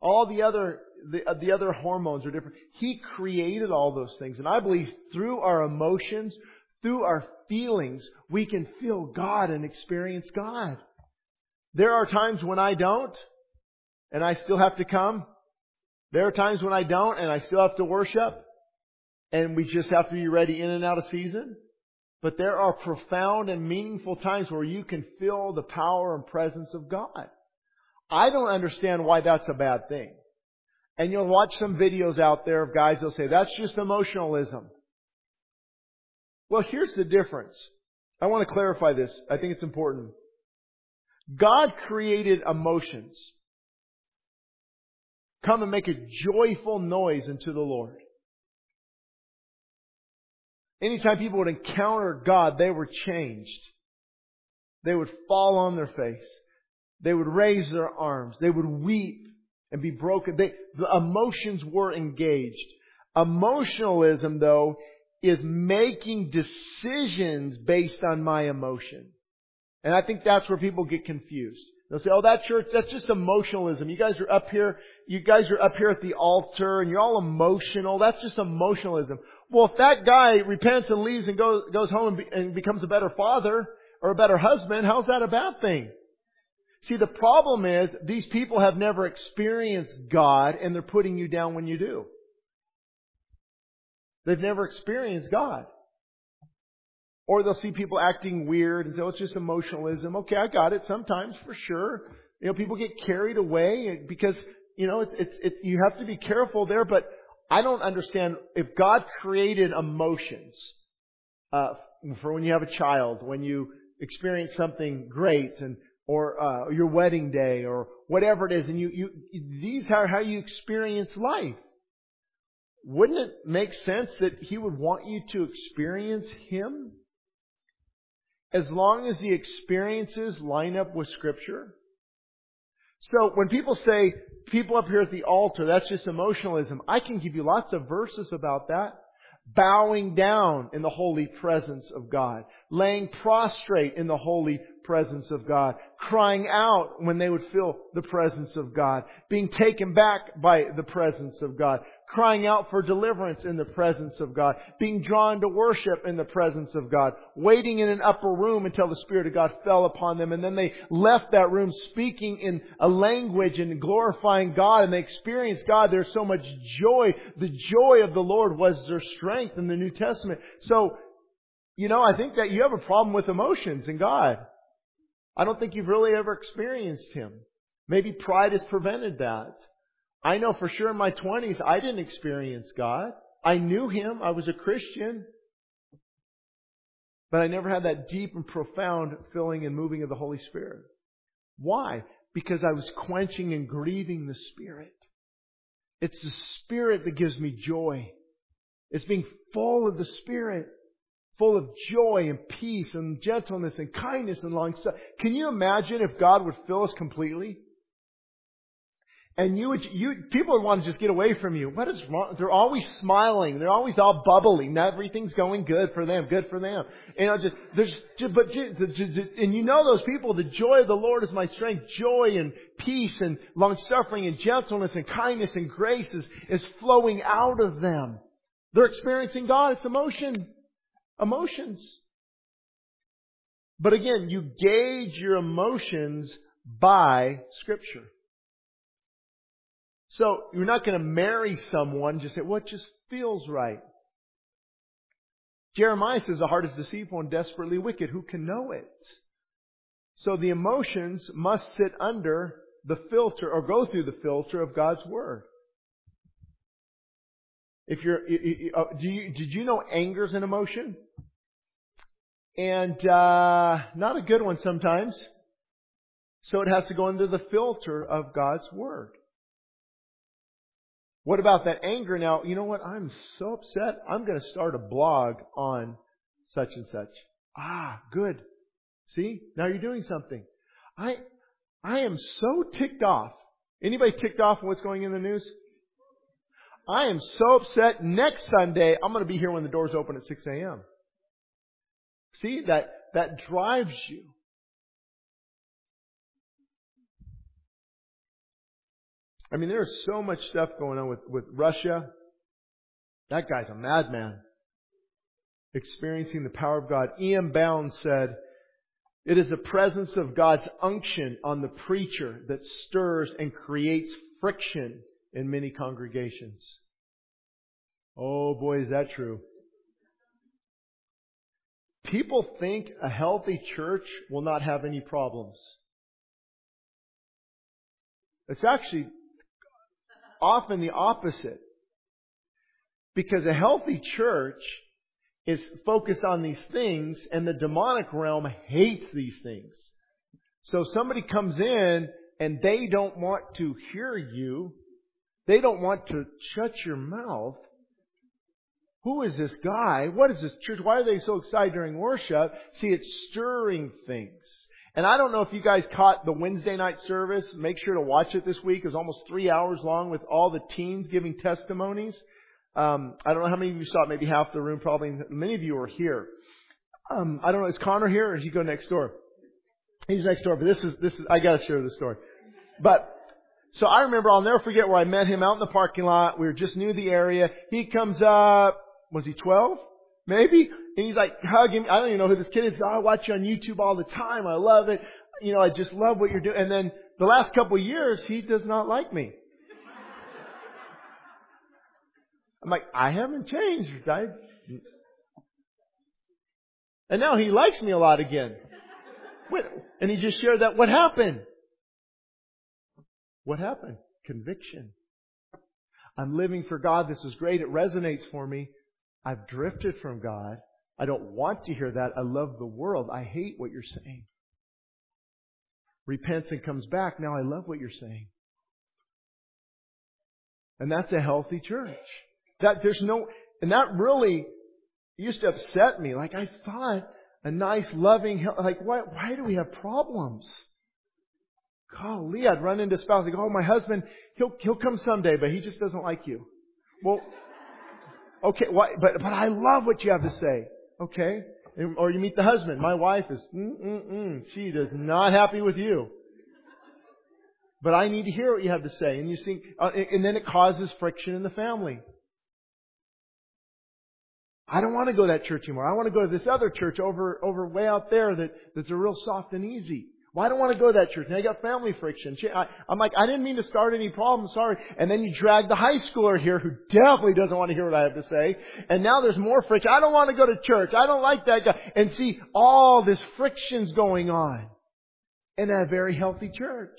All the other the, the other hormones are different. He created all those things. And I believe through our emotions, through our feelings, we can feel God and experience God. There are times when I don't, and I still have to come. There are times when I don't, and I still have to worship. And we just have to be ready in and out of season. But there are profound and meaningful times where you can feel the power and presence of God. I don't understand why that's a bad thing. And you'll watch some videos out there of guys that'll say, that's just emotionalism. Well, here's the difference. I want to clarify this. I think it's important. God created emotions. Come and make a joyful noise unto the Lord. Anytime people would encounter God, they were changed. They would fall on their face. They would raise their arms. They would weep and be broken. They, the emotions were engaged. Emotionalism, though, is making decisions based on my emotion. And I think that's where people get confused. They'll say, oh, that church, that's just emotionalism. You guys are up here, you guys are up here at the altar and you're all emotional. That's just emotionalism. Well, if that guy repents and leaves and goes, goes home and, be, and becomes a better father or a better husband, how's that a bad thing? See, the problem is these people have never experienced God and they're putting you down when you do. They've never experienced God. Or they'll see people acting weird and say, oh, it's just emotionalism. Okay, I got it sometimes for sure. You know, people get carried away because, you know, it's, it's, it's, you have to be careful there, but I don't understand if God created emotions, uh, for when you have a child, when you experience something great and or uh, your wedding day or whatever it is, and you, you these are how you experience life. Wouldn't it make sense that He would want you to experience Him? As long as the experiences line up with Scripture. So when people say, people up here at the altar, that's just emotionalism, I can give you lots of verses about that. Bowing down in the holy presence of God, laying prostrate in the holy presence of God, crying out when they would feel the presence of God, being taken back by the presence of God, crying out for deliverance in the presence of God, being drawn to worship in the presence of God, waiting in an upper room until the Spirit of God fell upon them, and then they left that room speaking in a language and glorifying God, and they experienced God. There's so much joy. The joy of the Lord was their strength in the New Testament. So, you know, I think that you have a problem with emotions in God. I don't think you've really ever experienced Him. Maybe pride has prevented that. I know for sure in my 20s I didn't experience God. I knew Him. I was a Christian. But I never had that deep and profound filling and moving of the Holy Spirit. Why? Because I was quenching and grieving the Spirit. It's the Spirit that gives me joy. It's being full of the Spirit full of joy and peace and gentleness and kindness and long suffering. Can you imagine if God would fill us completely? And you would, you, people would want to just get away from you. What is wrong? They're always smiling. They're always all bubbly. Everything's going good for them. Good for them. You know, just, there's, just, but, and you know those people, the joy of the Lord is my strength. Joy and peace and long suffering and gentleness and kindness and grace is, is flowing out of them. They're experiencing God. It's emotion emotions. But again, you gauge your emotions by Scripture. So you're not going to marry someone just say, what just feels right. Jeremiah says the heart is deceitful and desperately wicked. Who can know it? So the emotions must sit under the filter or go through the filter of God's Word. If you're, uh, do you, did you know anger's an emotion? And, uh, not a good one sometimes. So it has to go under the filter of God's Word. What about that anger? Now, you know what? I'm so upset. I'm going to start a blog on such and such. Ah, good. See? Now you're doing something. I, I am so ticked off. Anybody ticked off on what's going in the news? I am so upset. Next Sunday, I'm going to be here when the doors open at 6 a.m. See, that, that drives you. I mean, there's so much stuff going on with, with Russia. That guy's a madman. Experiencing the power of God. E.M. Bounds said, it is the presence of God's unction on the preacher that stirs and creates friction in many congregations. Oh boy, is that true. People think a healthy church will not have any problems. It's actually often the opposite. Because a healthy church is focused on these things and the demonic realm hates these things. So somebody comes in and they don't want to hear you. They don't want to shut your mouth. Who is this guy? What is this church? Why are they so excited during worship? See, it's stirring things. And I don't know if you guys caught the Wednesday night service. Make sure to watch it this week. It was almost three hours long with all the teens giving testimonies. Um, I don't know how many of you saw it. Maybe half the room. Probably many of you were here. Um, I don't know. Is Connor here, or does he go next door? He's next door. But this is this is. I got to share the story. But so I remember. I'll never forget where I met him out in the parking lot. We were just new to the area. He comes up. Was he twelve? Maybe. And he's like hugging me. I don't even know who this kid is. I watch you on YouTube all the time. I love it. You know, I just love what you're doing. And then the last couple of years, he does not like me. I'm like, I haven't changed. I... And now he likes me a lot again. And he just shared that. What happened? What happened? Conviction. I'm living for God. This is great. It resonates for me. I've drifted from God. I don't want to hear that. I love the world. I hate what you're saying. Repents and comes back. Now I love what you're saying. And that's a healthy church. That there's no, and that really used to upset me. Like I thought a nice, loving, like why, why do we have problems? Golly, I'd run into spouse like, oh, my husband, he'll, he'll come someday, but he just doesn't like you. Well, okay, why, but, but I love what you have to say. Okay? Or you meet the husband. My wife is, mm-mm-mm. She is not happy with you. But I need to hear what you have to say. And you see, uh, and then it causes friction in the family. I don't want to go to that church anymore. I want to go to this other church over, over way out there that, that's a real soft and easy. Well, I don't want to go to that church. And I got family friction. I'm like, I didn't mean to start any problems. Sorry. And then you drag the high schooler here who definitely doesn't want to hear what I have to say. And now there's more friction. I don't want to go to church. I don't like that guy. And see, all this friction's going on in a very healthy church.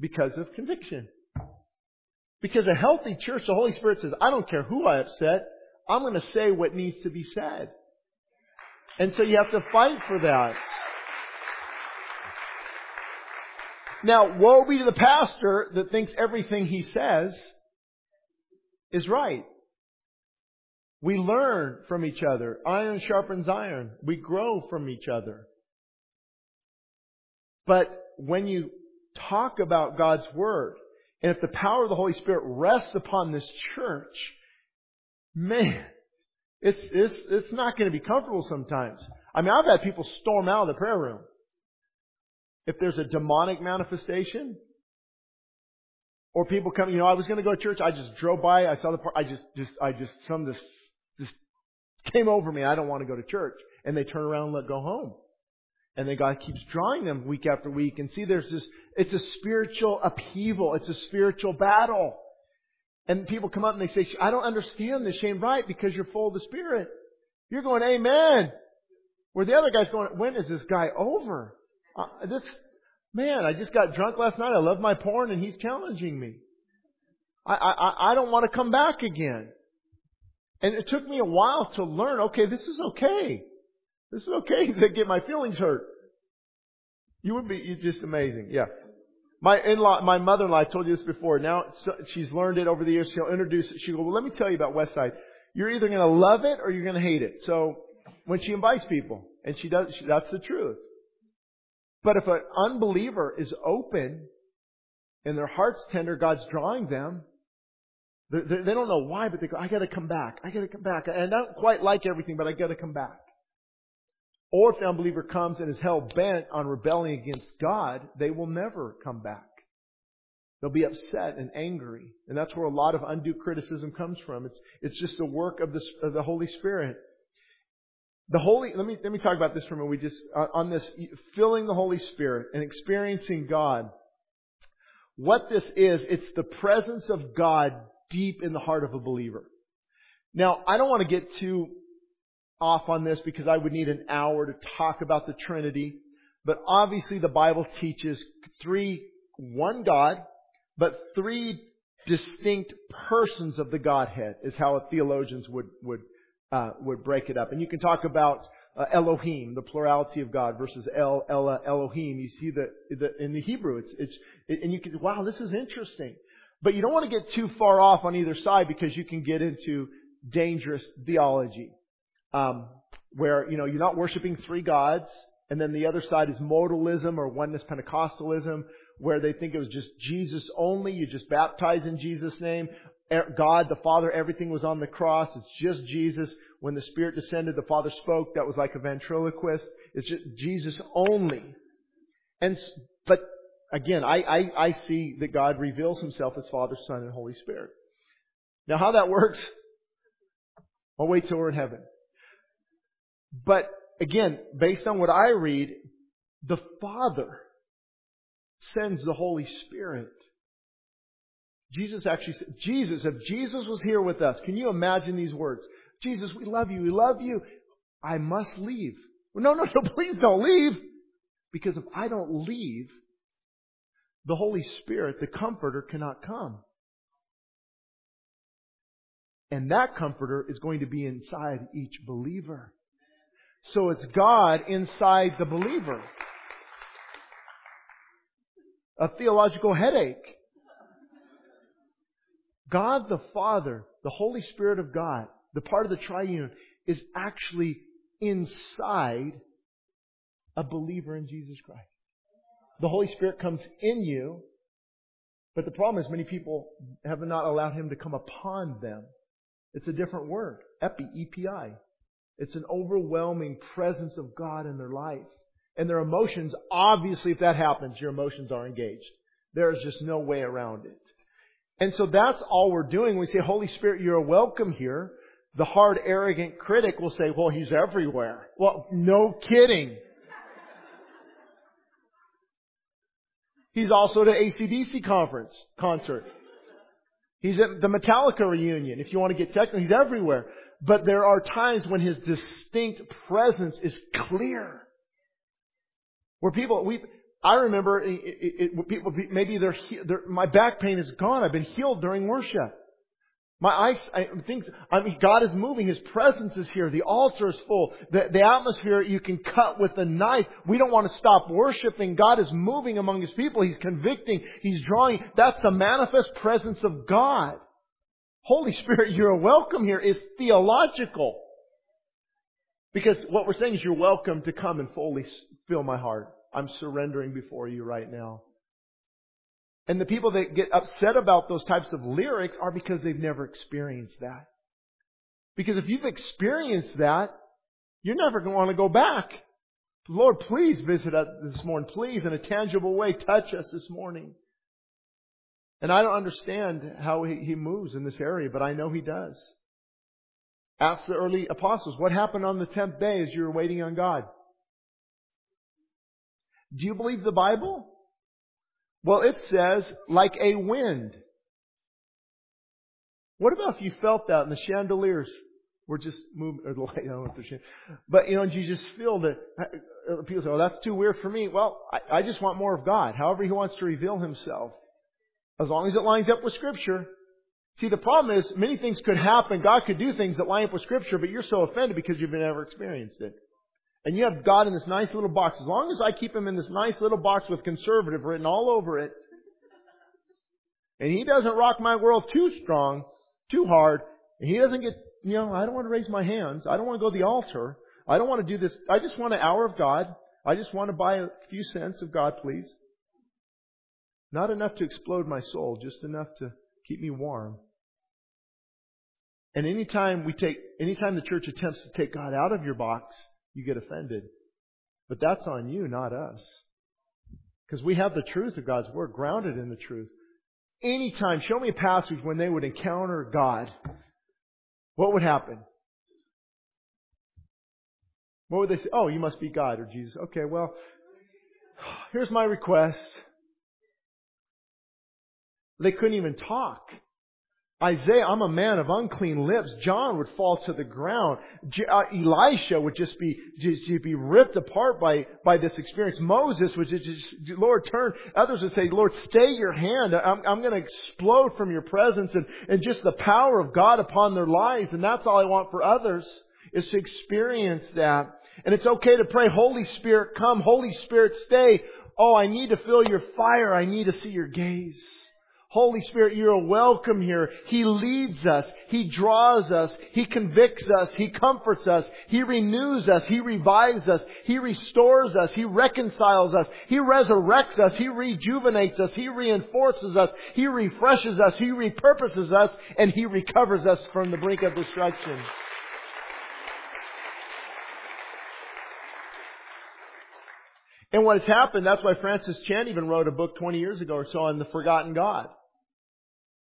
Because of conviction. Because a healthy church, the Holy Spirit says, I don't care who I upset, I'm going to say what needs to be said. And so you have to fight for that. Now, woe be to the pastor that thinks everything he says is right. We learn from each other. Iron sharpens iron. We grow from each other. But when you talk about God's Word, and if the power of the Holy Spirit rests upon this church, man, it's, it's, it's not going to be comfortable sometimes. I mean, I've had people storm out of the prayer room. If there's a demonic manifestation, or people come, you know, I was going to go to church, I just drove by, I saw the part, I just, just, I just, some this, just came over me, I don't want to go to church. And they turn around and let go home. And then God keeps drawing them week after week. And see, there's this, it's a spiritual upheaval. It's a spiritual battle. And people come up and they say, I don't understand this, Shane, right? Because you're full of the Spirit. You're going, Amen. Where the other guy's going, when is this guy over? Uh, this, man, I just got drunk last night. I love my porn and he's challenging me. I, I, I don't want to come back again. And it took me a while to learn, okay, this is okay. This is okay to get my feelings hurt. You would be, you're just amazing. Yeah. My in-law, my mother-in-law, I told you this before. Now she's learned it over the years. She'll introduce it. She'll go, well, let me tell you about Westside. You're either going to love it or you're going to hate it. So when she invites people, and she does, she, that's the truth. But if an unbeliever is open and their heart's tender, God's drawing them, they, they, they don't know why, but they go, I gotta come back. I gotta come back. And I don't quite like everything, but I gotta come back. Or if the unbeliever comes and is hell bent on rebelling against God, they will never come back. They'll be upset and angry. And that's where a lot of undue criticism comes from. It's, it's just the work of the, of the Holy Spirit. The Holy, let me, let me talk about this for a minute. We just, uh, on this, filling the Holy Spirit and experiencing God. What this is, it's the presence of God deep in the heart of a believer. Now, I don't want to get too off on this because I would need an hour to talk about the Trinity. But obviously the Bible teaches three, one God, but three distinct persons of the Godhead is how theologians would, would, uh, would break it up. And you can talk about uh, Elohim, the plurality of God, versus El, Ella, Elohim. You see that the, in the Hebrew, it's, it's, and you can, wow, this is interesting. But you don't want to get too far off on either side because you can get into dangerous theology um, where you know you're not worshiping three gods, and then the other side is modalism or oneness Pentecostalism, where they think it was just Jesus only. You just baptize in Jesus' name. God, the Father, everything was on the cross. It's just Jesus. When the Spirit descended, the Father spoke. That was like a ventriloquist. It's just Jesus only. And but again, I, I, I see that God reveals Himself as Father, Son, and Holy Spirit. Now, how that works, I'll wait till we're in heaven. But again, based on what I read, the Father sends the Holy Spirit. Jesus actually said, Jesus, if Jesus was here with us, can you imagine these words? Jesus, we love you, we love you. I must leave. No, no, no, please don't leave. Because if I don't leave, the Holy Spirit, the Comforter, cannot come. And that Comforter is going to be inside each believer. So it's God inside the believer. A theological headache. God the Father, the Holy Spirit of God, the part of the triune, is actually inside a believer in Jesus Christ. The Holy Spirit comes in you, but the problem is many people have not allowed Him to come upon them. It's a different word. Epi, E-P-I. It's an overwhelming presence of God in their life. And their emotions, obviously, if that happens, your emotions are engaged. There is just no way around it. And so that's all we're doing. We say, Holy Spirit, you're welcome here. The hard, arrogant critic will say, well, he's everywhere. Well, no kidding. He's also at an ACDC conference, concert. He's at the Metallica reunion. If you want to get technical, he's everywhere. But there are times when his distinct presence is clear. Where people, we, I remember it, it, it, people, maybe they're, they're, my back pain is gone. I've been healed during worship. My eyes, I think, I mean, God is moving. His presence is here. The altar is full. The, the atmosphere you can cut with a knife. We don't want to stop worshiping. God is moving among His people. He's convicting. He's drawing. That's the manifest presence of God. Holy Spirit, you're welcome here is theological. Because what we're saying is you're welcome to come and fully fill my heart. I'm surrendering before you right now. And the people that get upset about those types of lyrics are because they've never experienced that. Because if you've experienced that, you're never going to want to go back. Lord, please visit us this morning. Please, in a tangible way, touch us this morning. And I don't understand how he, moves in this area, but I know he does. Ask the early apostles, what happened on the tenth day as you were waiting on God? Do you believe the Bible? Well, it says, like a wind. What about if you felt that in the chandeliers We're just moving, or the light, I don't know if they're But, you know, and you just feel that, uh, people say, oh, that's too weird for me. Well, I, I just want more of God. However He wants to reveal Himself. As long as it lines up with Scripture. See, the problem is, many things could happen. God could do things that line up with Scripture, but you're so offended because you've never experienced it. And you have God in this nice little box. As long as I keep Him in this nice little box with conservative written all over it, and He doesn't rock my world too strong, too hard, and He doesn't get, you know, I don't want to raise my hands. I don't want to go to the altar. I don't want to do this. I just want an hour of God. I just want to buy a few cents of God, please. Not enough to explode my soul, just enough to keep me warm. And anytime we take, anytime the church attempts to take God out of your box, you get offended. But that's on you, not us. Because we have the truth of God's Word, grounded in the truth. Anytime, show me a passage when they would encounter God. What would happen? What would they say? Oh, you must be God or Jesus. Okay, well, here's my request. They couldn't even talk. Isaiah, I'm a man of unclean lips. John would fall to the ground. Uh, Elisha would just be just, be ripped apart by by this experience. Moses would just, Lord, turn. Others would say, Lord, stay your hand. I'm, I'm going to explode from your presence and and just the power of God upon their lives. And that's all I want for others is to experience that. And it's okay to pray, Holy Spirit, come. Holy Spirit, stay. Oh, I need to feel your fire. I need to see your gaze. Holy Spirit, you're welcome here. He leads us. He draws us. He convicts us. He comforts us. He renews us. He revives us. He restores us. He reconciles us. He resurrects us. He rejuvenates us. He reinforces us. He refreshes us. He repurposes us. And He recovers us from the brink of destruction. And what has happened, that's why Francis Chan even wrote a book 20 years ago or so on the forgotten God.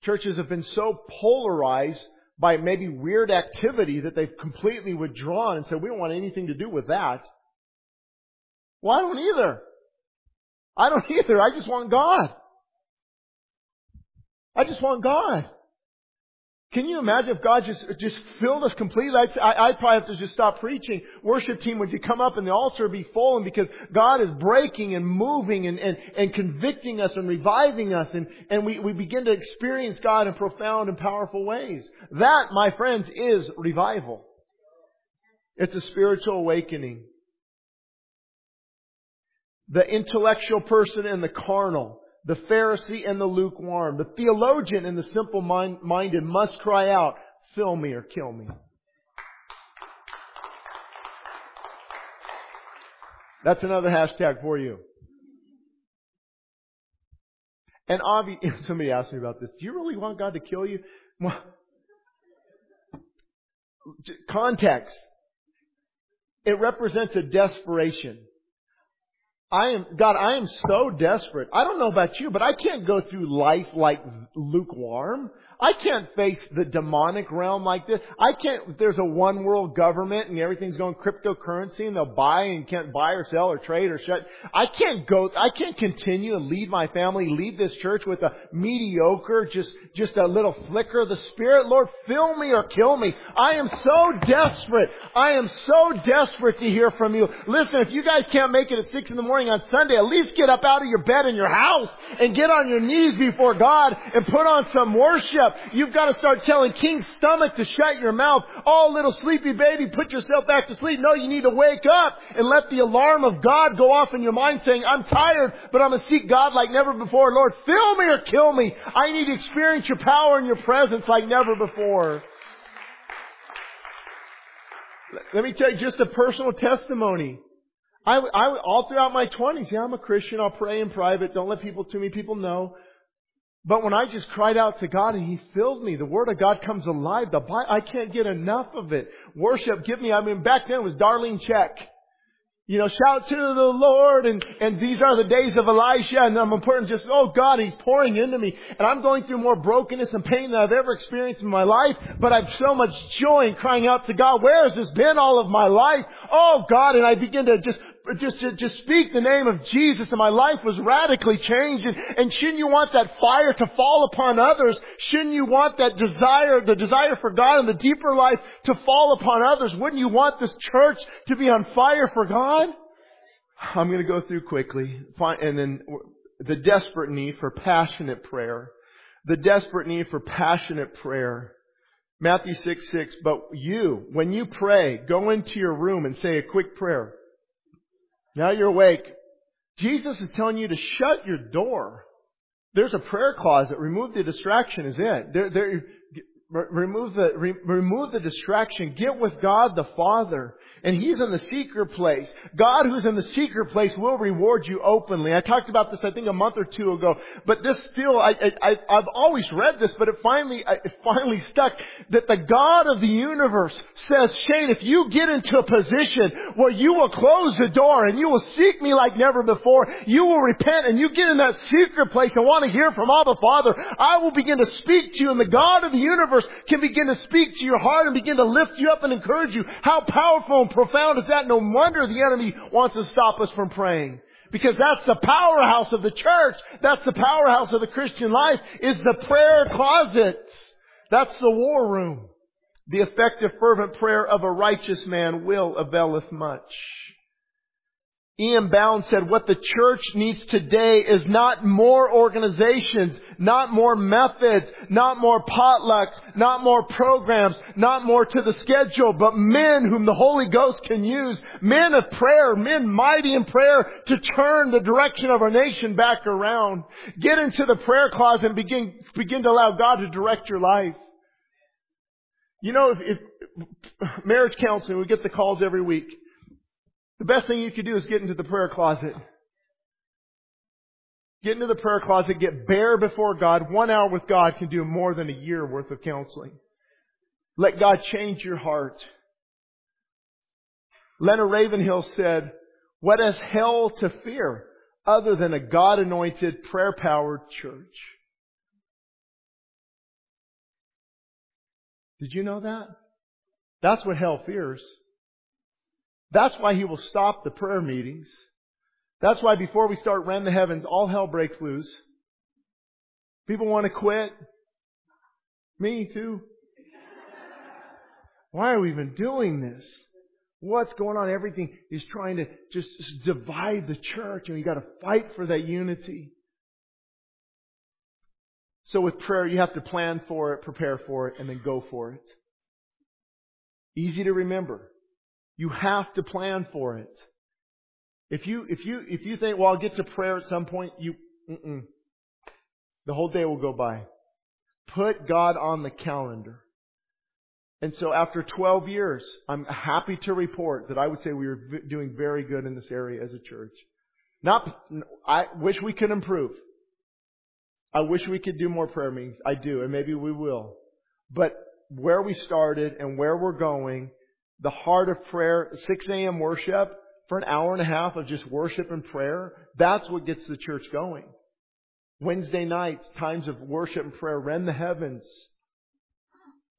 Churches have been so polarized by maybe weird activity that they've completely withdrawn and said, we don't want anything to do with that. Well, I don't either. I don't either. I just want God. I just want God. Can you imagine if God just just filled us completely? I'd, I'd probably have to just stop preaching. Worship team would you come up and the altar would be full, because God is breaking and moving and, and, and convicting us and reviving us, and, and we, we begin to experience God in profound and powerful ways. That, my friends, is revival. It's a spiritual awakening. The intellectual person and the carnal the Pharisee and the lukewarm, the theologian and the simple minded must cry out, fill me or kill me. That's another hashtag for you. And obviously, somebody asked me about this. Do you really want God to kill you? Context. It represents a desperation. I am, God, I am so desperate. I don't know about you, but I can't go through life like lukewarm. I can't face the demonic realm like this. I can't, there's a one world government and everything's going cryptocurrency and they'll buy and can't buy or sell or trade or shut. I can't go, I can't continue and lead my family, lead this church with a mediocre, just, just a little flicker of the Spirit. Lord, fill me or kill me. I am so desperate. I am so desperate to hear from you. Listen, if you guys can't make it at six in the morning on Sunday, at least get up out of your bed in your house and get on your knees before God and put on some worship up. You've got to start telling King's stomach to shut your mouth. Oh, little sleepy baby, put yourself back to sleep. No, you need to wake up and let the alarm of God go off in your mind saying, I'm tired, but I'm going to seek God like never before. Lord, fill me or kill me. I need to experience your power and your presence like never before. Let me tell you just a personal testimony. I, I, all throughout my 20s, yeah, I'm a Christian. I'll pray in private. Don't let people, too many people know. But when I just cried out to God and He filled me, the Word of God comes alive. The Bible, I can't get enough of it. Worship, give me, I mean, back then it was Darlene Zschech. You know, shout to the Lord and, and these are the days of Elijah and I'm important just, oh God, He's pouring into me and I'm going through more brokenness and pain than I've ever experienced in my life, but I've so much joy in crying out to God, where has this been all of my life? Oh God, and I begin to just just to, to speak the name of Jesus and my life was radically changed. And, and shouldn't you want that fire to fall upon others? Shouldn't you want that desire, the desire for God and the deeper life to fall upon others? Wouldn't you want this church to be on fire for God? I'm going to go through quickly and then the desperate need for passionate prayer. The desperate need for passionate prayer. Matthew 6, 6, but you, when you pray, go into your room and say a quick prayer. Now you're awake. Jesus is telling you to shut your door. There's a prayer closet. Remove the distraction is it. There, there, remove the, re, remove the distraction. Get with God the Father. And He's in the secret place. God who's in the secret place will reward you openly. I talked about this, I think, a month or two ago. But this still, I, I, I've always read this, but it finally, it finally stuck that the God of the universe says, Shane, if you get into a position where you will close the door and you will seek me like never before, you will repent and you get in that secret place and want to hear from all the Father, I will begin to speak to you and the God of the universe can begin to speak to your heart and begin to lift you up and encourage you. How powerful and profound is that? No wonder the enemy wants to stop us from praying. Because that's the powerhouse of the church. That's the powerhouse of the Christian life is the prayer closet. That's the war room. The effective fervent prayer of a righteous man will availeth much. E.M. Bounds said, what the church needs today is not more organizations, not more methods, not more potlucks, not more programs, not more to the schedule, but men whom the Holy Ghost can use, men of prayer, men mighty in prayer to turn the direction of our nation back around. Get into the prayer closet and begin, begin to allow God to direct your life. You know, if, if marriage counseling, we get the calls every week. The best thing you could do is get into the prayer closet. Get into the prayer closet, get bare before God. One hour with God can do more than a year worth of counseling. Let God change your heart. Leonard Ravenhill said, what has hell to fear other than a God anointed, prayer powered church? Did you know that? That's what hell fears. That's why he will stop the prayer meetings. That's why before we start Rend the Heavens, all hell breaks loose. People want to quit. Me too. Why are we even doing this? What's going on? Everything is trying to just divide the church and we gotta fight for that unity. So with prayer, you have to plan for it, prepare for it, and then go for it. Easy to remember. You have to plan for it. If you, if you, if you think, well, I'll get to prayer at some point, you, mm-mm. the whole day will go by. Put God on the calendar. And so after 12 years, I'm happy to report that I would say we are doing very good in this area as a church. Not, I wish we could improve. I wish we could do more prayer meetings. I do, and maybe we will. But where we started and where we're going the heart of prayer, 6 a.m. worship for an hour and a half of just worship and prayer, that's what gets the church going. Wednesday nights, times of worship and prayer, rend the heavens.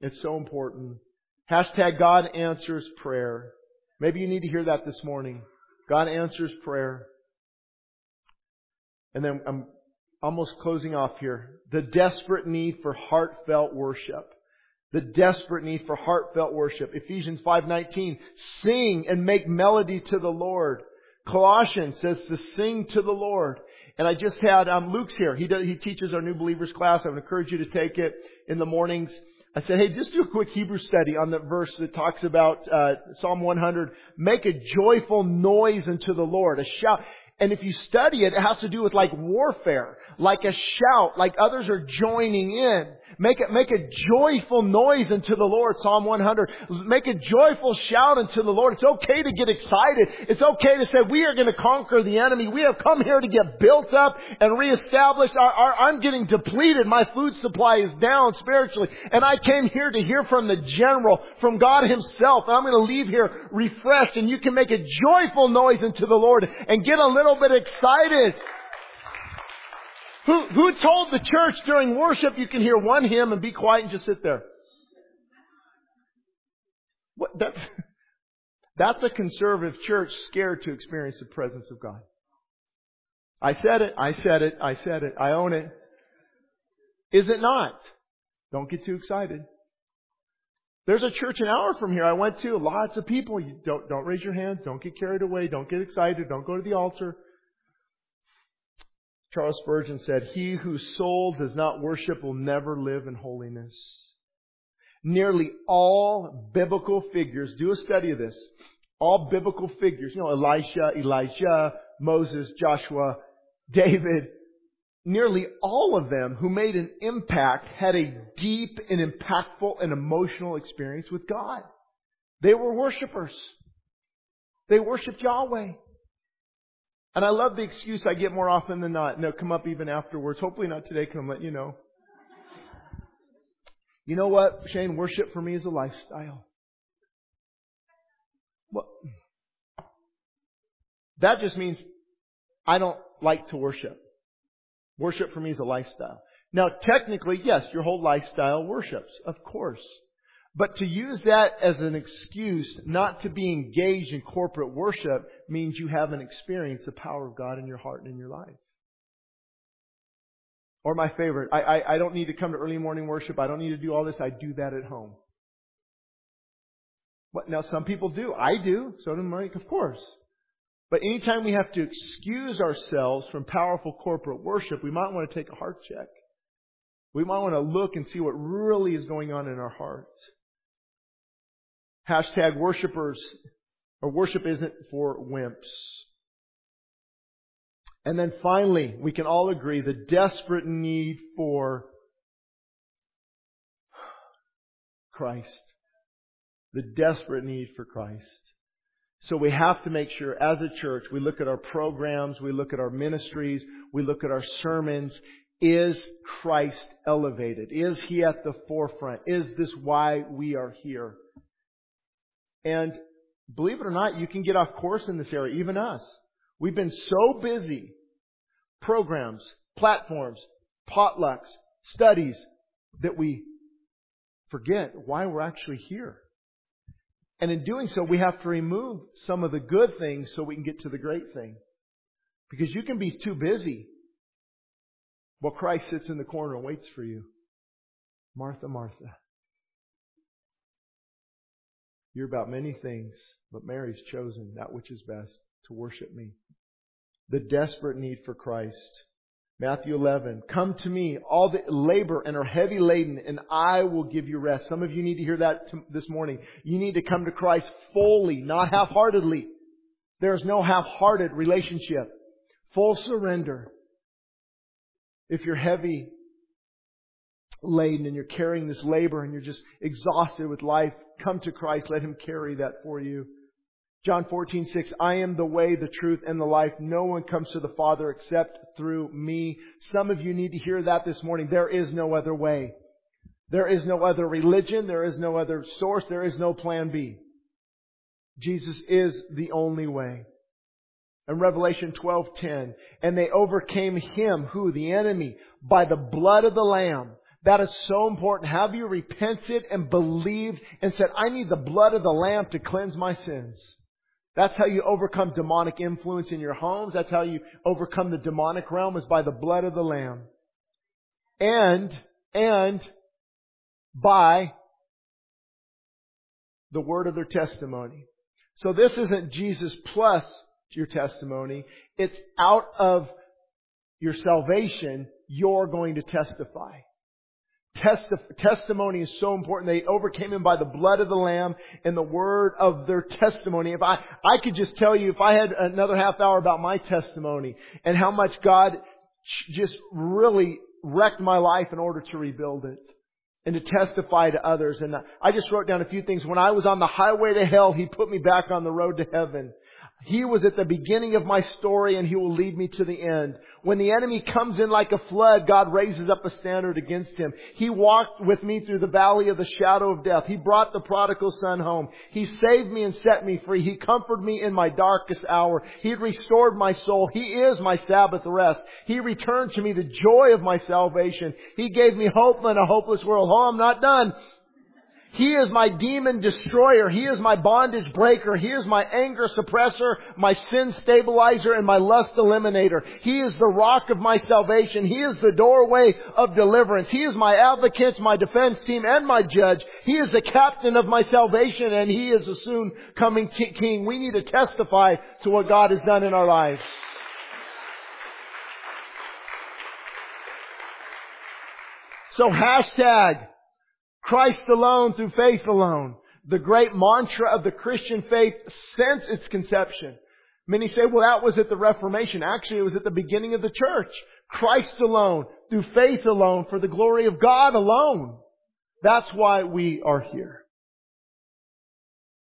It's so important. Hashtag God answers prayer. Maybe you need to hear that this morning. God answers prayer. And then I'm almost closing off here. The desperate need for heartfelt worship. The desperate need for heartfelt worship. Ephesians 5:19, sing and make melody to the Lord. Colossians says to sing to the Lord. And I just had um, Luke's here. He does, he teaches our new believers class. I would encourage you to take it in the mornings. I said, hey, just do a quick Hebrew study on the verse that talks about uh, Psalm 100. Make a joyful noise unto the Lord, a shout. And if you study it, it has to do with like warfare, like a shout, like others are joining in. Make a, make a joyful noise unto the Lord, Psalm 100. Make a joyful shout unto the Lord. It's okay to get excited. It's okay to say, we are going to conquer the enemy. We have come here to get built up and reestablished. Our, our, I'm getting depleted. My food supply is down spiritually. And I came here to hear from the general, from God himself. And I'm going to leave here refreshed and you can make a joyful noise unto the Lord and get a little bit excited. Who, who told the church during worship you can hear one hymn and be quiet and just sit there? What, that's, That's a conservative church scared to experience the presence of God. I said it, I said it, I said it, I own it. Is it not? Don't get too excited. There's a church an hour from here I went to, lots of people. You don't, don't raise your hand, don't get carried away, don't get excited, don't go to the altar. Charles Spurgeon said, He whose soul does not worship will never live in holiness. Nearly all biblical figures, do a study of this, all biblical figures, you know, Elisha, Elijah, Moses, Joshua, David, nearly all of them who made an impact had a deep and impactful and emotional experience with God. They were worshipers. They worshiped Yahweh. And I love the excuse I get more often than not. And they'll come up even afterwards. Hopefully not today, I'm let you know. You know what, Shane? Worship for me is a lifestyle. Well, that just means I don't like to worship. Worship for me is a lifestyle. Now, technically, yes, your whole lifestyle worships, of course. But to use that as an excuse not to be engaged in corporate worship means you haven't experienced the power of God in your heart and in your life. Or my favorite, I, I, I don't need to come to early morning worship. I don't need to do all this. I do that at home. What, now some people do. I do. So do Mike, of course. But anytime we have to excuse ourselves from powerful corporate worship, we might want to take a heart check. We might want to look and see what really is going on in our hearts. Hashtag worshipers, or worship isn't for wimps. And then finally, we can all agree the desperate need for Christ. The desperate need for Christ. So we have to make sure as a church, we look at our programs, we look at our ministries, we look at our sermons. Is Christ elevated? Is He at the forefront? Is this why we are here? And believe it or not, you can get off course in this area, even us. We've been so busy. Programs, platforms, potlucks, studies, that we forget why we're actually here. And in doing so, we have to remove some of the good things so we can get to the great thing. Because you can be too busy while Christ sits in the corner and waits for you. Martha, Martha. You're about many things, but Mary's chosen that which is best to worship me. The desperate need for Christ. Matthew 11, come to me, all that labor and are heavy laden, and I will give you rest. Some of you need to hear that this morning. You need to come to Christ fully, not half-heartedly. There is no half-hearted relationship. Full surrender. If you're heavy laden and you're carrying this labor and you're just exhausted with life, come to Christ. Let Him carry that for you. John 14:6 I am the way, the truth, and the life. No one comes to the Father except through me. Some of you need to hear that this morning. There is no other way. There is no other religion. There is no other source. There is no plan B. Jesus is the only way. In Revelation 12:10, and they overcame him, who the enemy, by the blood of the lamb. That is so important. Have you repented and believed and said, I need the blood of the lamb to cleanse my sins? That's how you overcome demonic influence in your homes. That's how you overcome the demonic realm is by the blood of the Lamb. And, and by the word of their testimony. So this isn't Jesus plus your testimony. It's out of your salvation, you're going to testify. Testi- testimony is so important. They overcame him by the blood of the Lamb and the word of their testimony. If I, I could just tell you, if I had another half hour about my testimony and how much God just really wrecked my life in order to rebuild it and to testify to others. And I just wrote down a few things. When I was on the highway to hell, He put me back on the road to heaven. He was at the beginning of my story and He will lead me to the end. When the enemy comes in like a flood, God raises up a standard against him. He walked with me through the valley of the shadow of death. He brought the prodigal son home. He saved me and set me free. He comforted me in my darkest hour. He restored my soul. He is my Sabbath rest. He returned to me the joy of my salvation. He gave me hope in a hopeless world. Oh, I'm not done. He is my demon destroyer. He is my bondage breaker. He is my anger suppressor, my sin stabilizer, and my lust eliminator. He is the rock of my salvation. He is the doorway of deliverance. He is my advocate, my defense team, and my judge. He is the captain of my salvation, and He is a soon coming king. We need to testify to what God has done in our lives. So hashtag Christ alone through faith alone. The great mantra of the Christian faith since its conception. Many say, well, that was at the Reformation. Actually, it was at the beginning of the church. Christ alone, through faith alone, for the glory of God alone. That's why we are here.